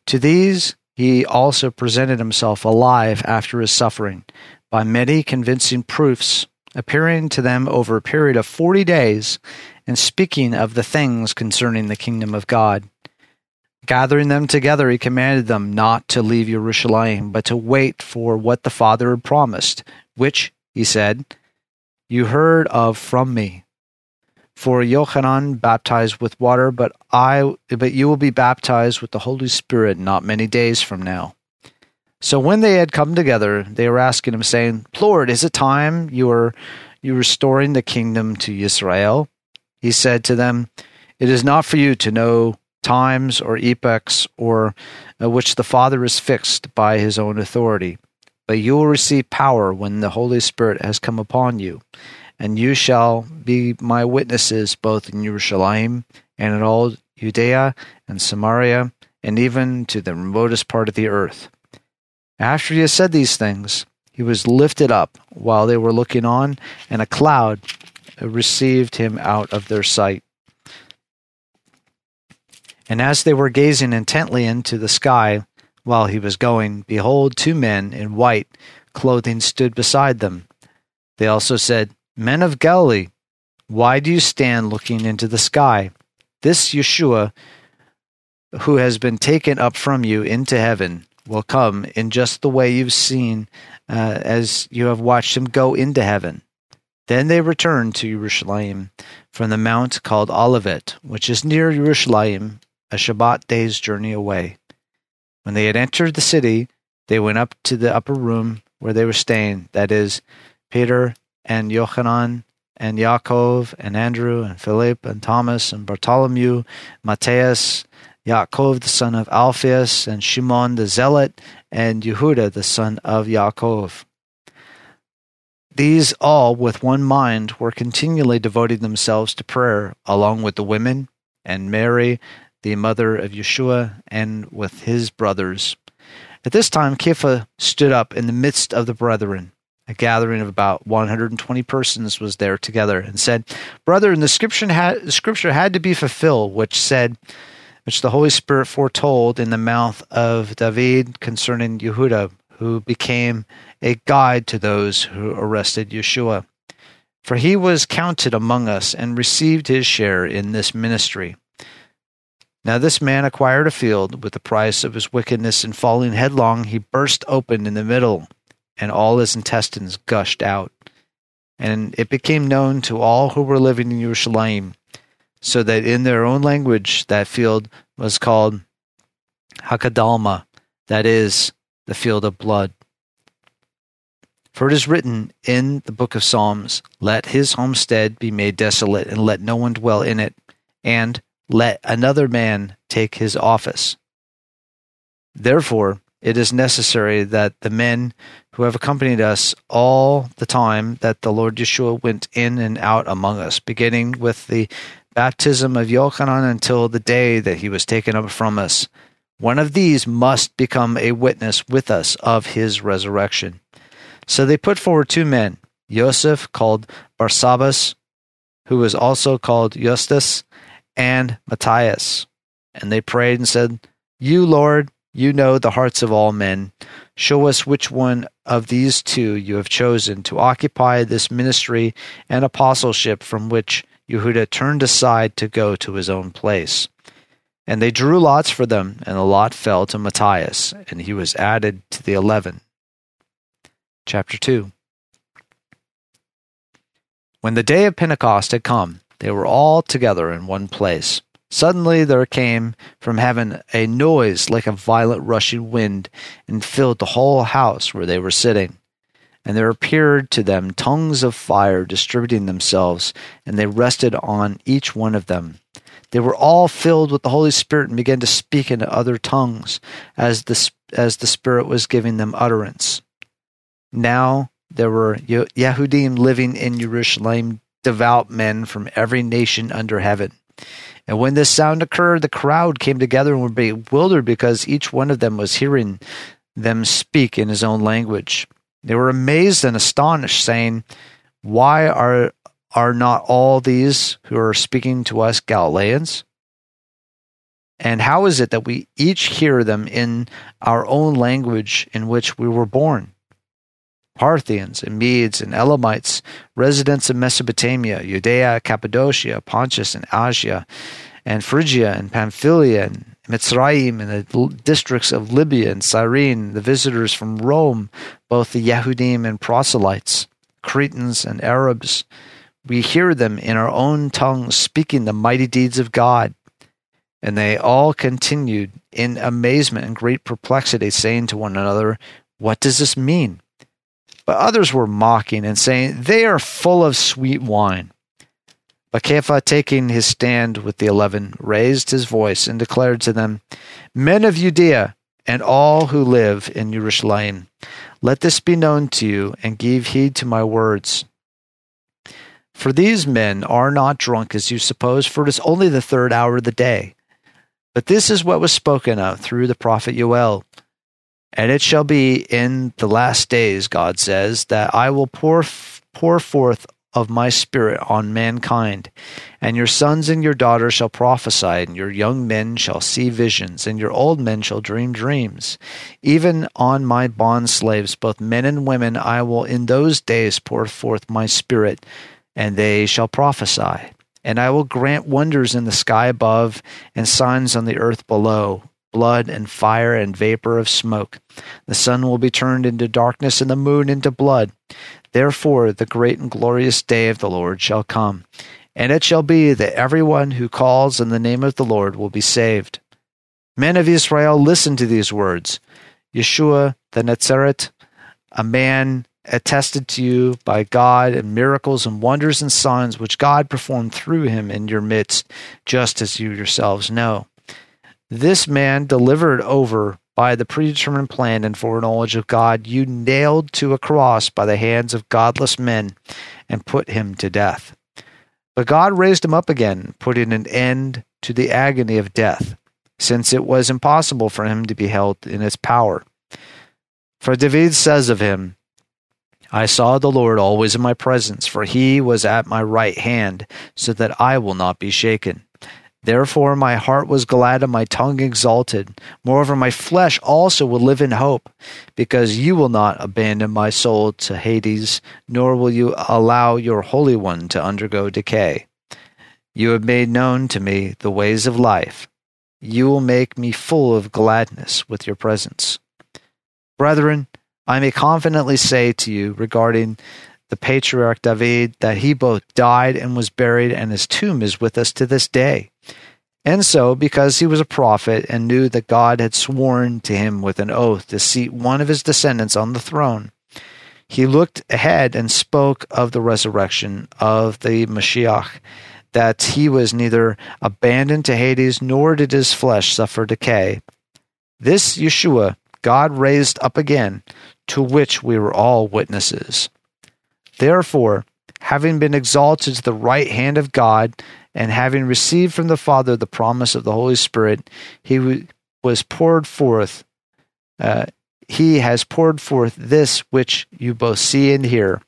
To these he also presented himself alive after his suffering, by many convincing proofs, appearing to them over a period of forty days, and speaking of the things concerning the kingdom of God. Gathering them together, he commanded them not to leave Jerusalem, but to wait for what the Father had promised, which, he said, you heard of from me. For Yochanan baptized with water, but I but you will be baptized with the Holy Spirit not many days from now. So when they had come together, they were asking him, saying, Lord, is it time you are you restoring the kingdom to Israel? He said to them, It is not for you to know times or epochs or uh, which the Father has fixed by his own authority. But you will receive power when the Holy Spirit has come upon you, and you shall be my witnesses both in Jerusalem and in all Judea and Samaria, and even to the remotest part of the earth. After he had said these things, he was lifted up while they were looking on, and a cloud received him out of their sight. And as they were gazing intently into the sky while he was going, behold, two men in white clothing stood beside them. They also said, Men of Galilee, why do you stand looking into the sky? This Yeshua, who has been taken up from you into heaven, will come in just the way you've seen uh, as you have watched him go into heaven. Then they returned to Jerusalem from the mount called Olivet, which is near Jerusalem, a Shabbat day's journey away. When they had entered the city, they went up to the upper room where they were staying, that is, Peter and Yochanan and Yaakov and Andrew and Philip and Thomas and Bartholomew, Matthias, Yaakov the son of Alphaeus and Shimon the Zealot and Yehuda the son of Yaakov. These all, with one mind, were continually devoting themselves to prayer, along with the women and Mary the mother of Yeshua, and with his brothers. At this time, Kepha stood up in the midst of the brethren. A gathering of about 120 persons was there together, and said, Brethren, the scripture had, the scripture had to be fulfilled, which said, which the Holy Spirit foretold in the mouth of David concerning Yehuda, who became a guide to those who arrested Yeshua. For he was counted among us and received his share in this ministry. Now this man acquired a field with the price of his wickedness, and falling headlong, he burst open in the middle, and all his intestines gushed out. And it became known to all who were living in Jerusalem, so that in their own language that field was called Hakeldama, that is, the field of blood. For it is written in the book of Psalms, Let his homestead be made desolate, and let no one dwell in it. And let another man take his office. Therefore, it is necessary that the men who have accompanied us all the time that the Lord Yeshua went in and out among us, beginning with the baptism of Yochanan until the day that he was taken up from us, one of these must become a witness with us of his resurrection. So they put forward two men, Joseph called Barsabbas, who was also called Justus, and Matthias. And they prayed and said, You, Lord, you know the hearts of all men. Show us which one of these two you have chosen to occupy this ministry and apostleship from which Yehuda turned aside to go to his own place. And they drew lots for them, and the lot fell to Matthias, and he was added to the eleven. Chapter 2 When the day of Pentecost had come, they were all together in one place. Suddenly there came from heaven a noise like a violent rushing wind, and filled the whole house where they were sitting. And there appeared to them tongues of fire distributing themselves, and they rested on each one of them. They were all filled with the Holy Spirit and began to speak in other tongues as the, as the Spirit was giving them utterance. Now there were Yehudim living in Jerusalem, devout men from every nation under heaven. And when this sound occurred, the crowd came together and were bewildered because each one of them was hearing them speak in his own language. They were amazed and astonished, saying, Why are, are not all these who are speaking to us Galileans? And how is it that we each hear them in our own language in which we were born? Parthians and Medes and Elamites, residents of Mesopotamia, Judea, Cappadocia, Pontus and Asia, and Phrygia and Pamphylia and Mitzrayim and the districts of Libya and Cyrene, the visitors from Rome, both the Yehudim and proselytes, Cretans and Arabs. We hear them in our own tongues speaking the mighty deeds of God. And they all continued in amazement and great perplexity, saying to one another, What does this mean? But others were mocking and saying, They are full of sweet wine. But Kepha, taking his stand with the eleven, raised his voice and declared to them, Men of Judea, and all who live in Jerusalem, let this be known to you, and give heed to my words. For these men are not drunk as you suppose, for it is only the third hour of the day. But this is what was spoken of through the prophet Joel. And it shall be in the last days, God says, that I will pour, pour forth of my spirit on mankind. And your sons and your daughters shall prophesy, and your young men shall see visions, and your old men shall dream dreams. Even on my bond slaves, both men and women, I will in those days pour forth my spirit, and they shall prophesy. And I will grant wonders in the sky above, and signs on the earth below blood and fire and vapor of smoke. The sun will be turned into darkness and the moon into blood. Therefore, the great and glorious day of the Lord shall come. And it shall be that everyone who calls in the name of the Lord will be saved. Men of Israel, listen to these words. Yeshua the Nazareth, a man attested to you by God and miracles and wonders and signs which God performed through him in your midst, just as you yourselves know. This man delivered over by the predetermined plan and foreknowledge of God, you nailed to a cross by the hands of godless men and put him to death. But God raised him up again, putting an end to the agony of death, since it was impossible for him to be held in its power. For David says of him, I saw the Lord always in my presence, for he was at my right hand, so that I will not be shaken. Therefore my heart was glad and my tongue exalted. Moreover, my flesh also will live in hope, because you will not abandon my soul to Hades, nor will you allow your Holy One to undergo decay. You have made known to me the ways of life. You will make me full of gladness with your presence. Brethren, I may confidently say to you regarding the patriarch David that he both died and was buried, and his tomb is with us to this day. And so, because he was a prophet and knew that God had sworn to him with an oath to seat one of his descendants on the throne, he looked ahead and spoke of the resurrection of the Mashiach, that he was neither abandoned to Hades nor did his flesh suffer decay. This Yeshua God raised up again, to which we were all witnesses. Therefore, having been exalted to the right hand of God, and having received from the Father the promise of the Holy Spirit, he was poured forth. Uh, he has poured forth this which you both see and hear.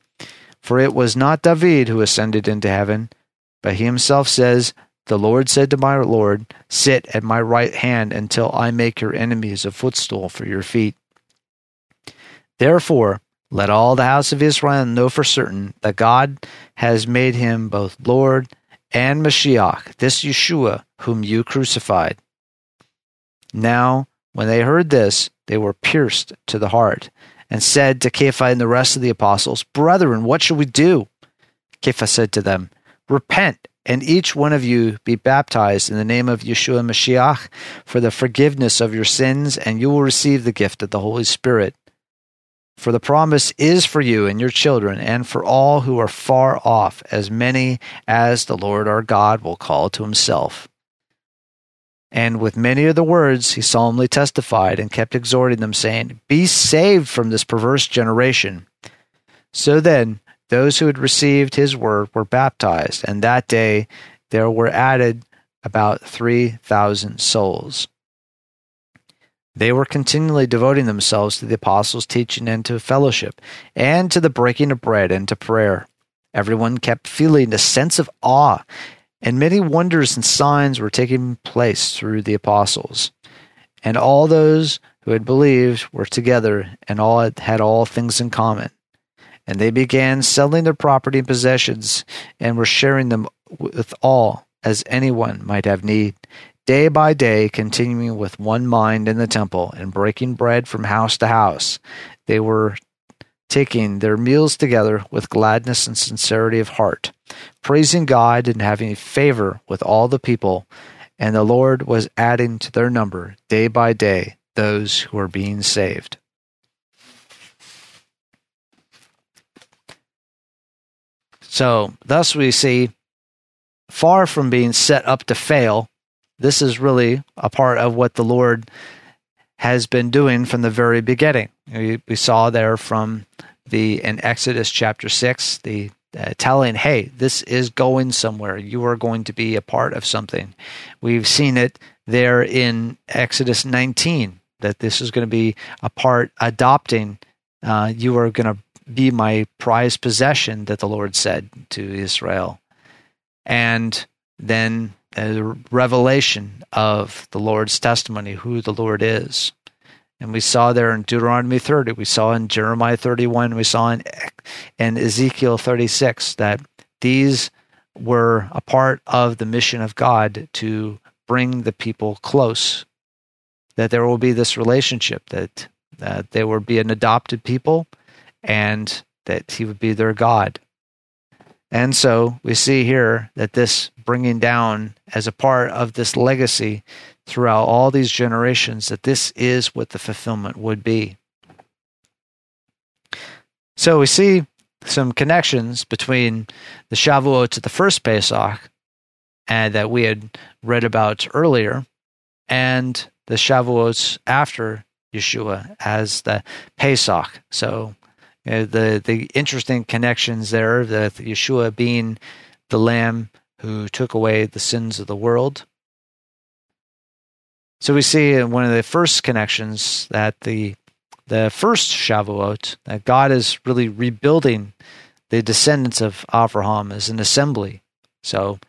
For it was not David who ascended into heaven, but he himself says, The Lord said to my Lord, Sit at my right hand until I make your enemies a footstool for your feet. Therefore, let all the house of Israel know for certain that God has made him both Lord and Mashiach, this Yeshua, whom you crucified. Now, when they heard this, they were pierced to the heart, and said to Kepha and the rest of the apostles, Brethren, what shall we do? Kepha said to them, Repent and each one of you be baptized in the name of Yeshua Mashiach for the forgiveness of your sins, and you will receive the gift of the Holy Spirit. For the promise is for you and your children, and for all who are far off, as many as the Lord our God will call to himself. And with many of the words he solemnly testified and kept exhorting them, saying, Be saved from this perverse generation. So then, those who had received his word were baptized, and that day there were added about 3,000 souls. They were continually devoting themselves to the apostles' teaching and to fellowship, and to the breaking of bread and to prayer. Everyone kept feeling a sense of awe, and many wonders and signs were taking place through the apostles. And all those who had believed were together and all had all things in common. And they began selling their property and possessions and were sharing them with all as anyone might have need day by day, continuing with one mind in the temple and breaking bread from house to house. They were taking their meals together with gladness and sincerity of heart, praising God and having favor with all the people. And the Lord was adding to their number day by day those who were being saved. So, thus we see, far from being set up to fail, this is really a part of what the Lord has been doing from the very beginning. We, saw there from the in Exodus chapter six, the uh, telling, "Hey, this is going somewhere. You are going to be a part of something." We've seen it there in Exodus 19 that this is going to be a part adopting. Uh, you are going to be my prized possession, that the Lord said to Israel, and then a revelation of the Lord's testimony, who the Lord is. And we saw there in Deuteronomy 30, we saw in Jeremiah 31, we saw in, in Ezekiel 36 that these were a part of the mission of God to bring the people close. That there will be this relationship, that, that they will be an adopted people, and that He would be their God. And so we see here that this bringing down as a part of this legacy throughout all these generations, that this is what the fulfillment would be. So we see some connections between the Shavuot to the first Pesach, and that we had read about earlier, and the Shavuots after Yeshua as the Pesach. So uh, the the interesting connections there that Yeshua being the Lamb who took away the sins of the world. So we see in one of the first connections that the the first Shavuot that God is really rebuilding the descendants of Abraham as an assembly. So,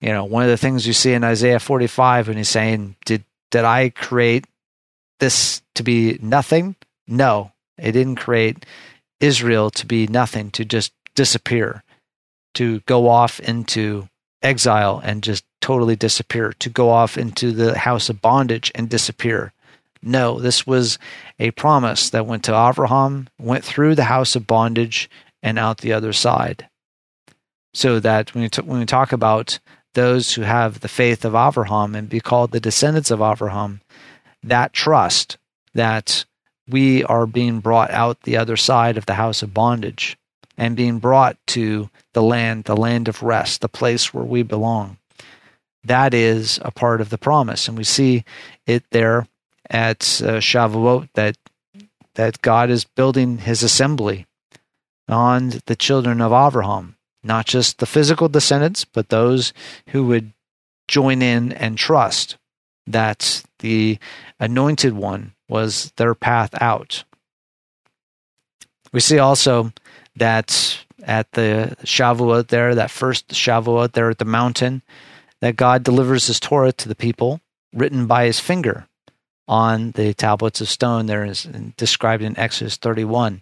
you know, one of the things you see in Isaiah 45 when he's saying, "Did did I create this to be nothing?" No, it didn't create Israel to be nothing, to just disappear, to go off into exile and just totally disappear, to go off into the house of bondage and disappear. No, this was a promise that went to Abraham, went through the house of bondage, and out the other side. So that when we, t- when we talk about those who have the faith of Abraham and be called the descendants of Abraham, that trust that we are being brought out the other side of the house of bondage and being brought to the land, the land of rest, the place where we belong. That is a part of the promise. And we see it there at uh, Shavuot that, that God is building his assembly on the children of Abraham, not just the physical descendants, but those who would join in and trust that the anointed one was their path out. We see also that at the Shavuot there, that first Shavuot there at the mountain, that God delivers his Torah to the people, written by his finger on the tablets of stone there is described in Exodus 31.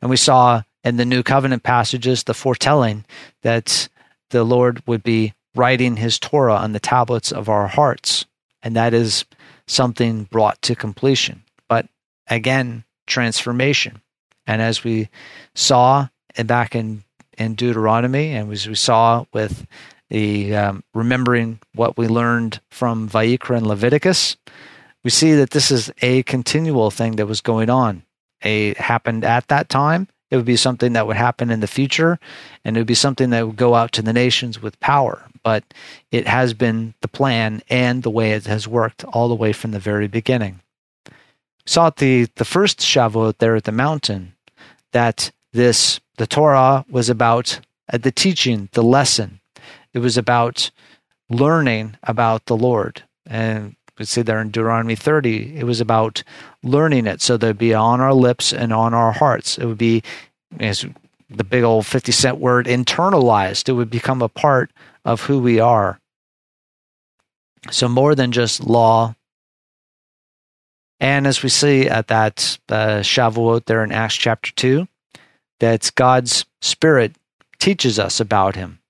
And we saw in the new covenant passages the foretelling that the Lord would be writing his Torah on the tablets of our hearts. And that is something brought to completion. But again, transformation. And as we saw back in, in Deuteronomy, and as we saw with the um, remembering what we learned from Vayikra and Leviticus, we see that this is a continual thing that was going on. A happened at that time. It would be something that would happen in the future, and it would be something that would go out to the nations with power. But it has been the plan and the way it has worked all the way from the very beginning. saw at the the first Shavuot there at the mountain that this the Torah was about uh, the teaching, the lesson. It was about learning about the Lord. And we see there in Deuteronomy 30, it was about learning it so that it'd be on our lips and on our hearts. It would be as the big old 50 cent word internalized. It would become a part of who we are. So more than just law. And as we see at that uh, Shavuot there in Acts chapter 2, that God's Spirit teaches us about Him,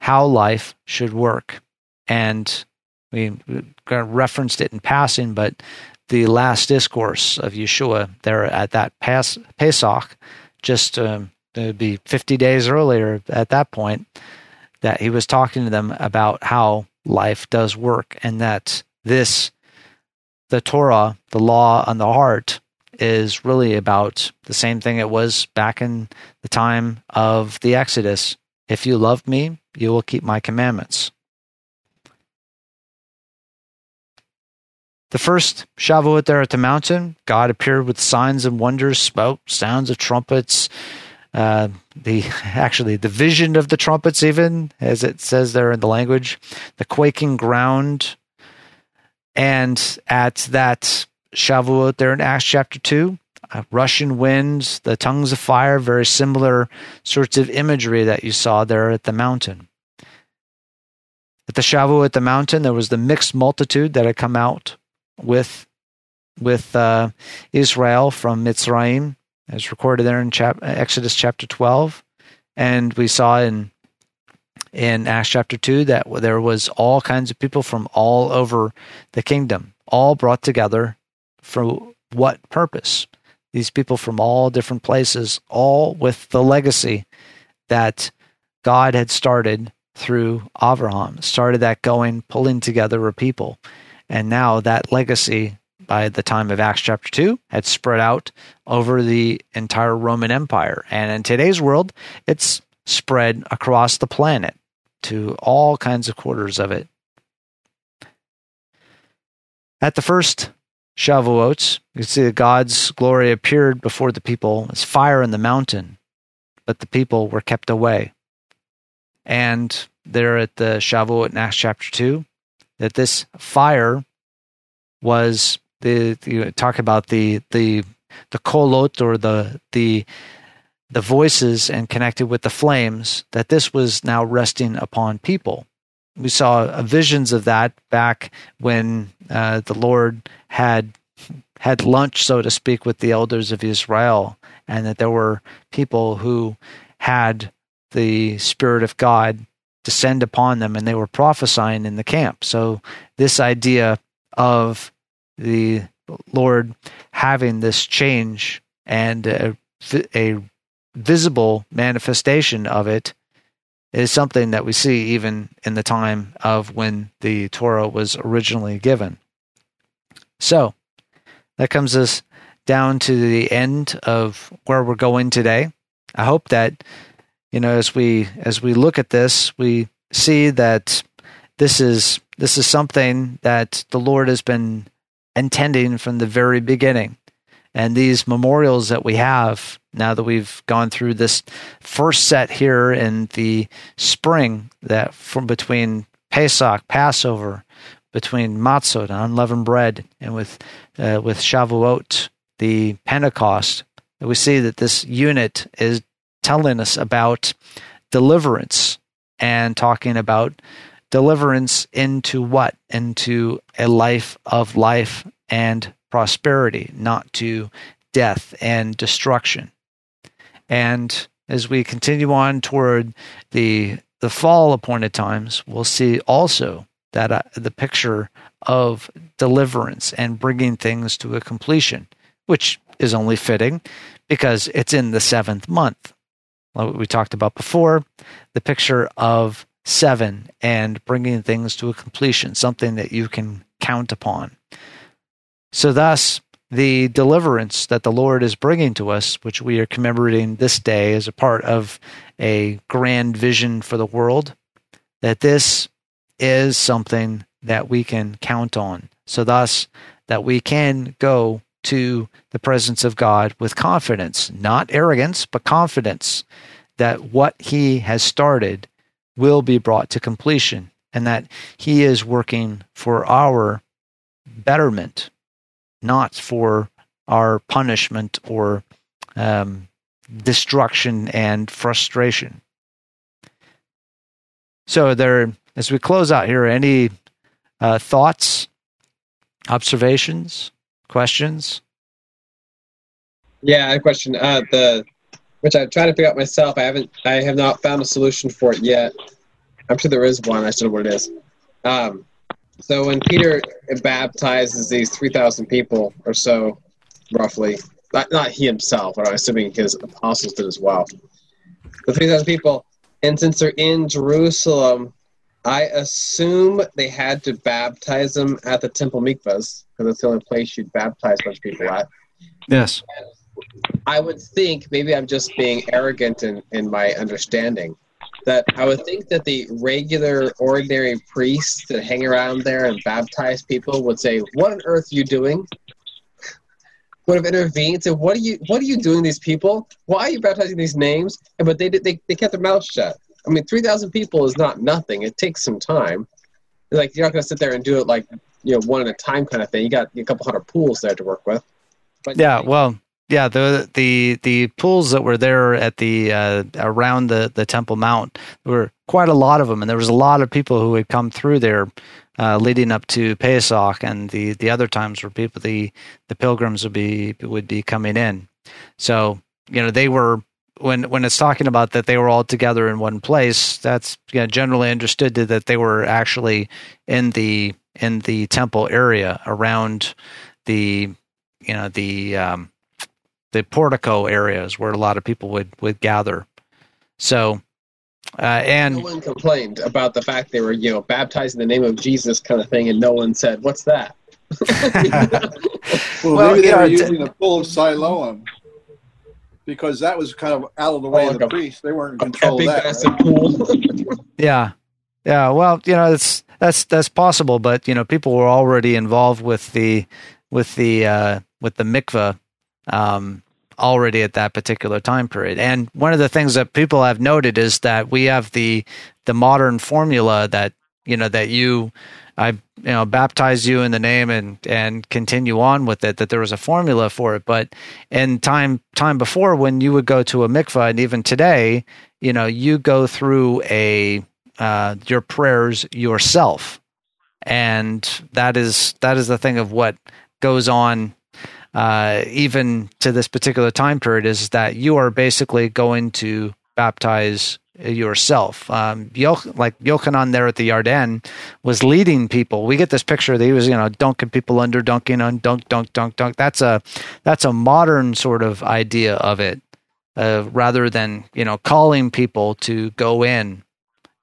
how life should work. And we referenced it in passing, but the last discourse of Yeshua there at that Pas- Pesach, just um, it would be 50 days earlier at that point, that he was talking to them about how life does work and that this, the Torah, the law on the heart, is really about the same thing it was back in the time of the Exodus. If you love me, you will keep my commandments. The first Shavuot there at the mountain, God appeared with signs and wonders, spoke sounds of trumpets. Uh, the *laughs* actually the vision of the trumpets, even as it says there in the language, the quaking ground, and at that Shavuot there in Acts chapter 2. Uh, rushing winds, the tongues of fire, very similar sorts of imagery that you saw there at the mountain. At the Shavuot at the mountain, there was the mixed multitude that had come out with with uh, Israel from Mitzrayim, as recorded there in chap- Exodus chapter 12. And we saw in in Acts chapter 2 that there was all kinds of people from all over the kingdom, all brought together for what purpose? These people from all different places, all with the legacy that God had started through Abraham, started that going, pulling together a people. And now that legacy, by the time of Acts chapter 2, had spread out over the entire Roman Empire. And in today's world, it's spread across the planet to all kinds of quarters of it. At the first Shavuot, you can see that God's glory appeared before the people as fire in the mountain, but the people were kept away. And there at the Shavuot in Acts chapter 2, that this fire was the you talk about the the the kolot or the the the voices and connected with the flames that this was now resting upon people. We saw visions of that back when uh, the Lord had had lunch, so to speak, with the elders of Israel, and that there were people who had the Spirit of God descend upon them, and they were prophesying in the camp. So this idea of the Lord having this change and a, a visible manifestation of it is something that we see even in the time of when the Torah was originally given. So that comes us down to the end of where we're going today. I hope that you know as we as we look at this, we see that this is this is something that the Lord has been intending from the very beginning. And these memorials that we have now that we've gone through this first set here in the spring, that from between Pesach, Passover, between Matzot, unleavened bread, and with uh, with Shavuot, the Pentecost, we see that this unit is telling us about deliverance and talking about deliverance into what? Into a life of life and prosperity, not to death and destruction. And as we continue on toward the the fall appointed times, we'll see also that uh, the picture of deliverance and bringing things to a completion, which is only fitting because it's in the seventh month. What we talked about before, the picture of seven and bringing things to a completion, something that you can count upon. So, thus, the deliverance that the Lord is bringing to us, which we are commemorating this day as a part of a grand vision for the world, that this is something that we can count on. So, thus, that we can go to the presence of God with confidence, not arrogance, but confidence that what He has started will be brought to completion and that He is working for our betterment, not for our punishment or um, destruction and frustration. So, there, as we close out here, any uh, thoughts, observations? Questions? Yeah, I have a question. Uh, the which I tried to figure out myself. I haven't. I have not found a solution for it yet. I'm sure there is one. I just don't know what it is. Um, so when Peter baptizes these three thousand people or so, roughly, not not he himself, but I'm assuming his apostles did as well. The three thousand people, and since they're in Jerusalem, I assume they had to baptize them at the temple mikvahs because it's the only place you'd baptize a bunch of people at. Yes. I would think maybe I'm just being arrogant in, in my understanding that I would think that the regular, ordinary priests that hang around there and baptize people would say, "What on earth are you doing?" *laughs* Would have intervened and said, "What are you? What are you doing? These people? Why are you baptizing these names?" And, but they did. They, they kept their mouths shut. I mean, three thousand people is not nothing. It takes some time. Like you're not going to sit there and do it like you know one at a time kind of thing. You got a couple hundred pools there to work with. But yeah, well, yeah, the the the pools that were there at the uh, around the the Temple Mount were quite a lot of them, and there was a lot of people who had come through there uh, leading up to Pesach, and the the other times where people the the pilgrims would be would be coming in. So you know they were when when it's talking about that they were all together in one place. That's you know, generally understood that they were actually in the in the temple area around the you know the um, the portico areas where a lot of people would would gather. So, uh, and no one complained about the fact they were you know baptized in the name of Jesus kind of thing, and no one said, "What's that?" *laughs* well, well, maybe they were using the pool of Siloam because that was kind of out of the way oh, like of the priests. They weren't in control of that. Right? Pool. *laughs* yeah, yeah. Well, you know, it's that's that's possible, but you know, people were already involved with the with the uh, with the mikvah um, already at that particular time period. And one of the things that people have noted is that we have the the modern formula that you know that you I you know baptize you in the name and and continue on with it that there was a formula for it. But in time time before when you would go to a mikvah and even today you know you go through a uh, your prayers yourself. And that is that is the thing of what goes on uh, even to this particular time period is that you are basically going to baptize yourself. Um, like Yochanan there at the Yarden was leading people. We get this picture that he was, you know, dunking people under, dunking on, dunk, dunk, dunk, dunk. That's a that's a modern sort of idea of it, uh, rather than you know calling people to go in.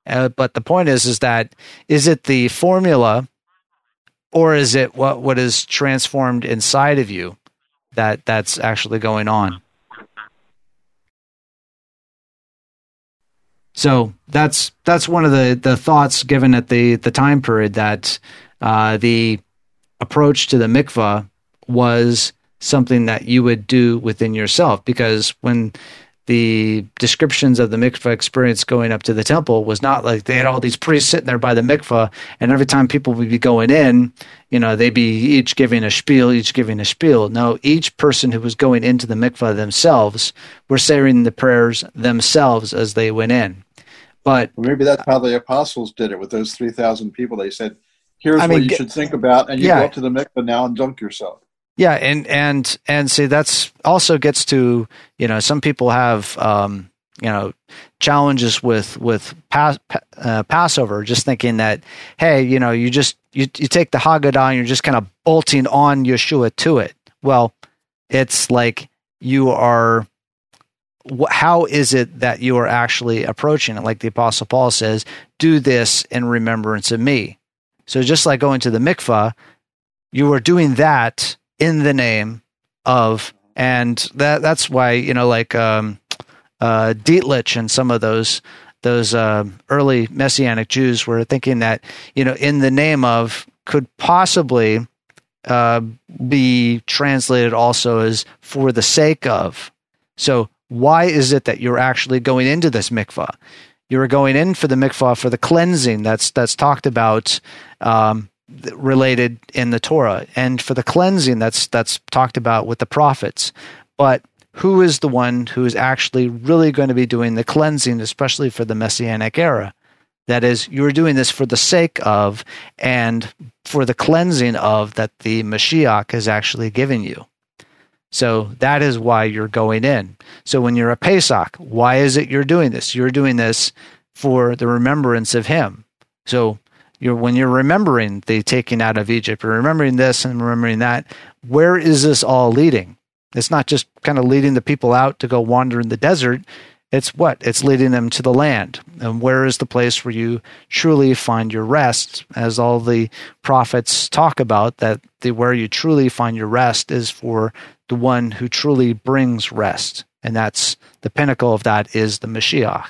Uh, but the point is, is that is it the formula, or is it what what is transformed inside of you that that's actually going on? So that's that's one of the the thoughts given at the the time period that uh, the approach to the mikvah was something that you would do within yourself because when the descriptions of the mikvah experience going up to the temple was not like they had all these priests sitting there by the mikvah, and every time people would be going in, you know, they'd be each giving a spiel, each giving a spiel. No, each person who was going into the mikvah themselves were saying the prayers themselves as they went in. But well, maybe that's how the apostles did it with those 3,000 people. They said, here's I what you should think about, and you yeah. go up to the mikvah now and dunk yourself. Yeah, and and and see that's also gets to you know some people have um, you know challenges with with uh, Passover, just thinking that hey you know you just you you take the Haggadah and you're just kind of bolting on Yeshua to it. Well, it's like you are how is it that you are actually approaching it? Like the Apostle Paul says, do this in remembrance of me. So just like going to the mikvah, you are doing that in the name of, and that that's why you know like um, uh, and some of those those uh, early messianic Jews were thinking that you know in the name of could possibly uh, be translated also as for the sake of. So why is it that you're actually going into this mikvah? You're going in for the mikvah for the cleansing that's that's talked about um, related in the Torah, and for the cleansing that's that's talked about with the prophets. But who is the one who is actually really going to be doing the cleansing, especially for the messianic era? That is, you're doing this for the sake of and for the cleansing of that the Mashiach has actually given you. So that is why you're going in. So when you're a Pesach, why is it you're doing this? You're doing this for the remembrance of Him. So you're when you're remembering the taking out of Egypt, you're remembering this and remembering that. Where is this all leading? It's not just kind of leading the people out to go wander in the desert. It's what? It's leading them to the land. And where is the place where you truly find your rest? As all the prophets talk about, that the where you truly find your rest is for the one who truly brings rest. And that's the pinnacle of that is the Mashiach.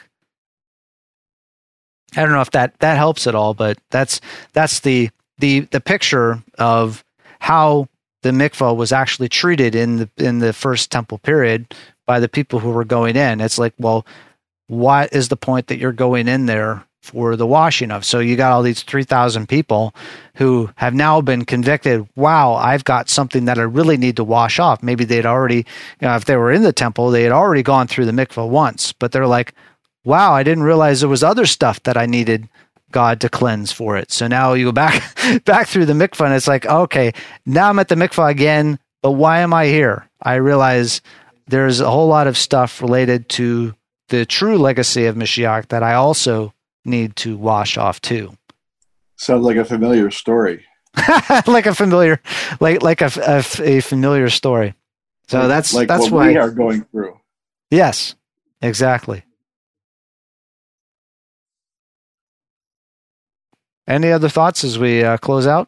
I don't know if that that helps at all, but that's that's the the the picture of how the mikvah was actually treated in the in the first temple period by the people who were going in. It's like, well, what is the point that you're going in there for the washing of? So you got all these 3,000 people who have now been convicted. Wow, I've got something that I really need to wash off. Maybe they'd already, you know, if they were in the temple, they had already gone through the mikvah once, but they're like, wow, I didn't realize there was other stuff that I needed God to cleanse for it. So now you go back *laughs* back through the mikvah and it's like, okay, now I'm at the mikvah again, but why am I here? I realize there's a whole lot of stuff related to the true legacy of Mashiach that I also need to wash off too. Sounds like a familiar story. *laughs* like a familiar, like like a, a, a familiar story. So like, that's like that's what why we are going through. Yes, exactly. Any other thoughts as we uh, close out?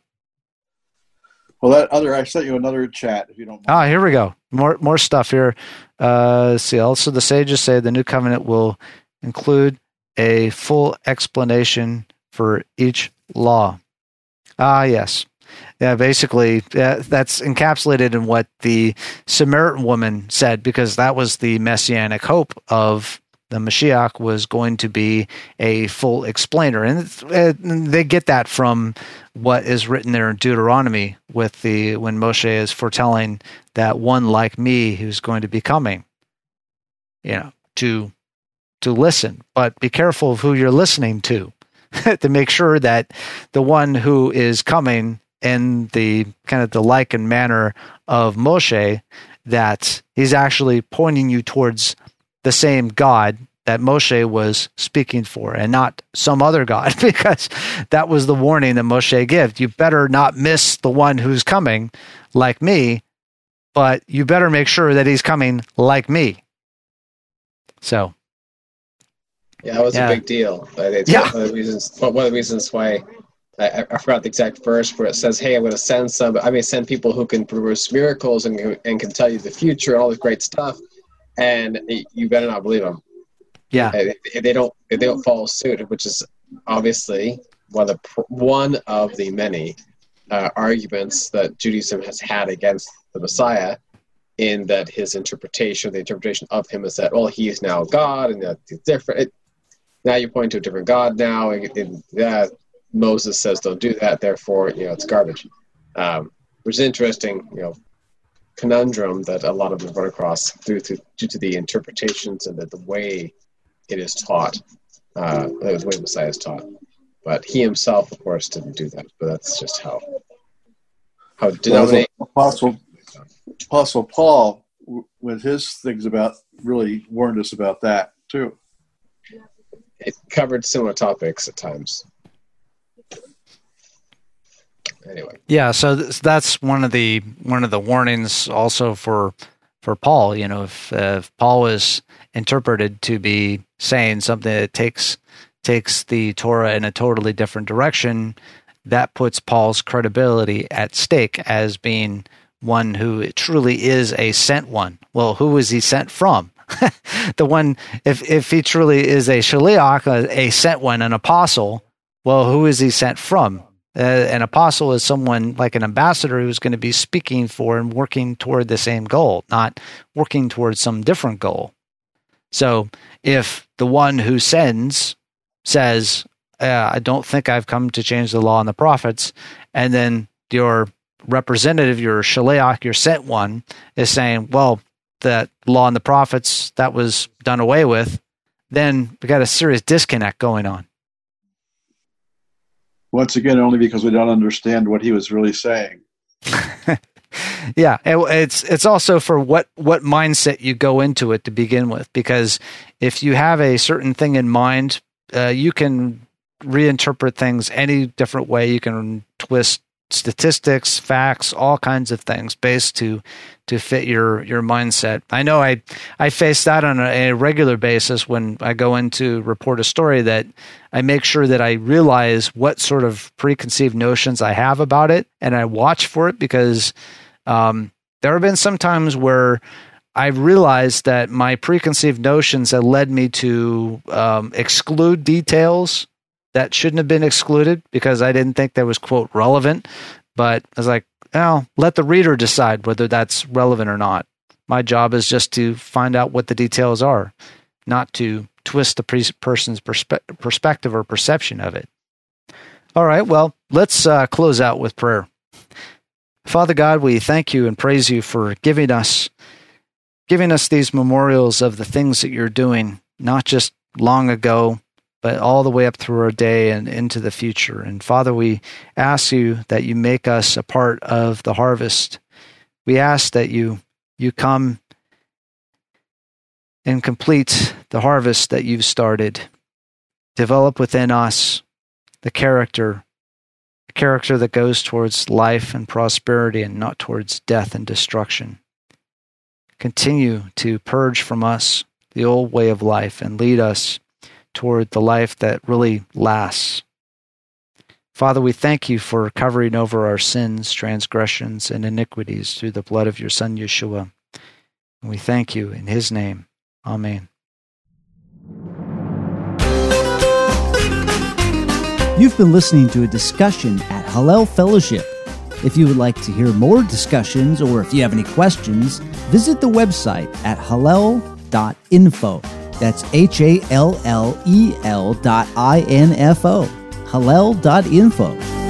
Well, that other I sent you another chat if you don't. Mind. Ah, here we go. More more stuff here. Uh, see, also the sages say the new covenant will include a full explanation for each law. Ah, yes. Yeah, basically, uh, that's encapsulated in what the Samaritan woman said, because that was the messianic hope of the Mashiach was going to be a full explainer. Uh, and they get that from what is written there in Deuteronomy with the when Moshe is foretelling that one like me who's going to be coming. You know, to to listen, but be careful of who you're listening to *laughs* to make sure that the one who is coming in the kind of the like and manner of Moshe that he's actually pointing you towards the same God that Moshe was speaking for and not some other God, *laughs* because that was the warning that Moshe gave. You better not miss the one who's coming like me, but you better make sure that he's coming like me. So. Yeah, that was yeah. a big deal. It's yeah. one of the reasons. One of the reasons why I, I, forgot the exact verse where it says, "Hey, I'm going to send some. I may send people who can produce miracles and and can tell you the future, all this great stuff, and you better not believe them." Yeah, if they don't if they don't follow suit, which is obviously one of the one of the many uh, arguments that Judaism has had against the Messiah, in that his interpretation, the interpretation of him is that, well, he is now God, and that he's different. It, now you point to a different God now, and, and yeah, Moses says don't do that, therefore, you know, it's garbage. Um, which is interesting, you know, conundrum that a lot of them run across due to, due to the interpretations and the, the way it is taught. Uh, the way Messiah is taught. But he himself, of course, didn't do that. But that's just how how denomination. Apostle Apostle Paul, with his things about, really warned us about that too. It covered similar topics at times. Anyway. Yeah, so that's one of the one of the warnings also for for Paul. You know, if, uh, if Paul was interpreted to be saying something that takes takes the Torah in a totally different direction, that puts Paul's credibility at stake as being one who truly is a sent one. Well, who was he sent from? *laughs* the one, if if he truly is a shaliach, a, a, sent one, an apostle, well, who is he sent from? Uh, an apostle is someone like an ambassador who's going to be speaking for and working toward the same goal, not working towards some different goal. So, if the one who sends says, uh, "I don't think I've come to change the law and the prophets," and then your representative, your shaleach, your sent one, is saying, "Well, that law and the prophets that was done away with," then we got a serious disconnect going on. Once again, only because we don't understand what he was really saying. *laughs* yeah, it's it's also for what what mindset you go into it to begin with. Because if you have a certain thing in mind, uh, you can reinterpret things any different way. You can twist statistics, facts, all kinds of things based to to fit your your mindset. I know I I face that on a, a, regular basis when I go in to report a story that I make sure that I realize what sort of preconceived notions I have about it and I watch for it because um, there have been some times where I've realized that my preconceived notions have led me to um, exclude details that shouldn't have been excluded because I didn't think that was quote relevant. But I was like, well, let the reader decide whether that's relevant or not. My job is just to find out what the details are, not to twist the pre- person's perspe- perspective or perception of it. All right, well, let's uh, close out with prayer. Father God, we thank you and praise you for giving us giving us these memorials of the things that you're doing, not just long ago, but all the way up through our day and into the future. And Father, we ask you that you make us a part of the harvest. We ask that you you come and complete the harvest that you've started. Develop within us the character, a character that goes towards life and prosperity and not towards death and destruction. Continue to purge from us the old way of life and lead us toward the life that really lasts. Father, we thank you for covering over our sins, transgressions, and iniquities through the blood of your Son, Yeshua. And we thank you in his name. Amen. You've been listening to a discussion at Hallel Fellowship. If you would like to hear more discussions or if you have any questions, visit the website at hallel.info. That's H A L L E L dot I N F O. hallel dot Hallel.info.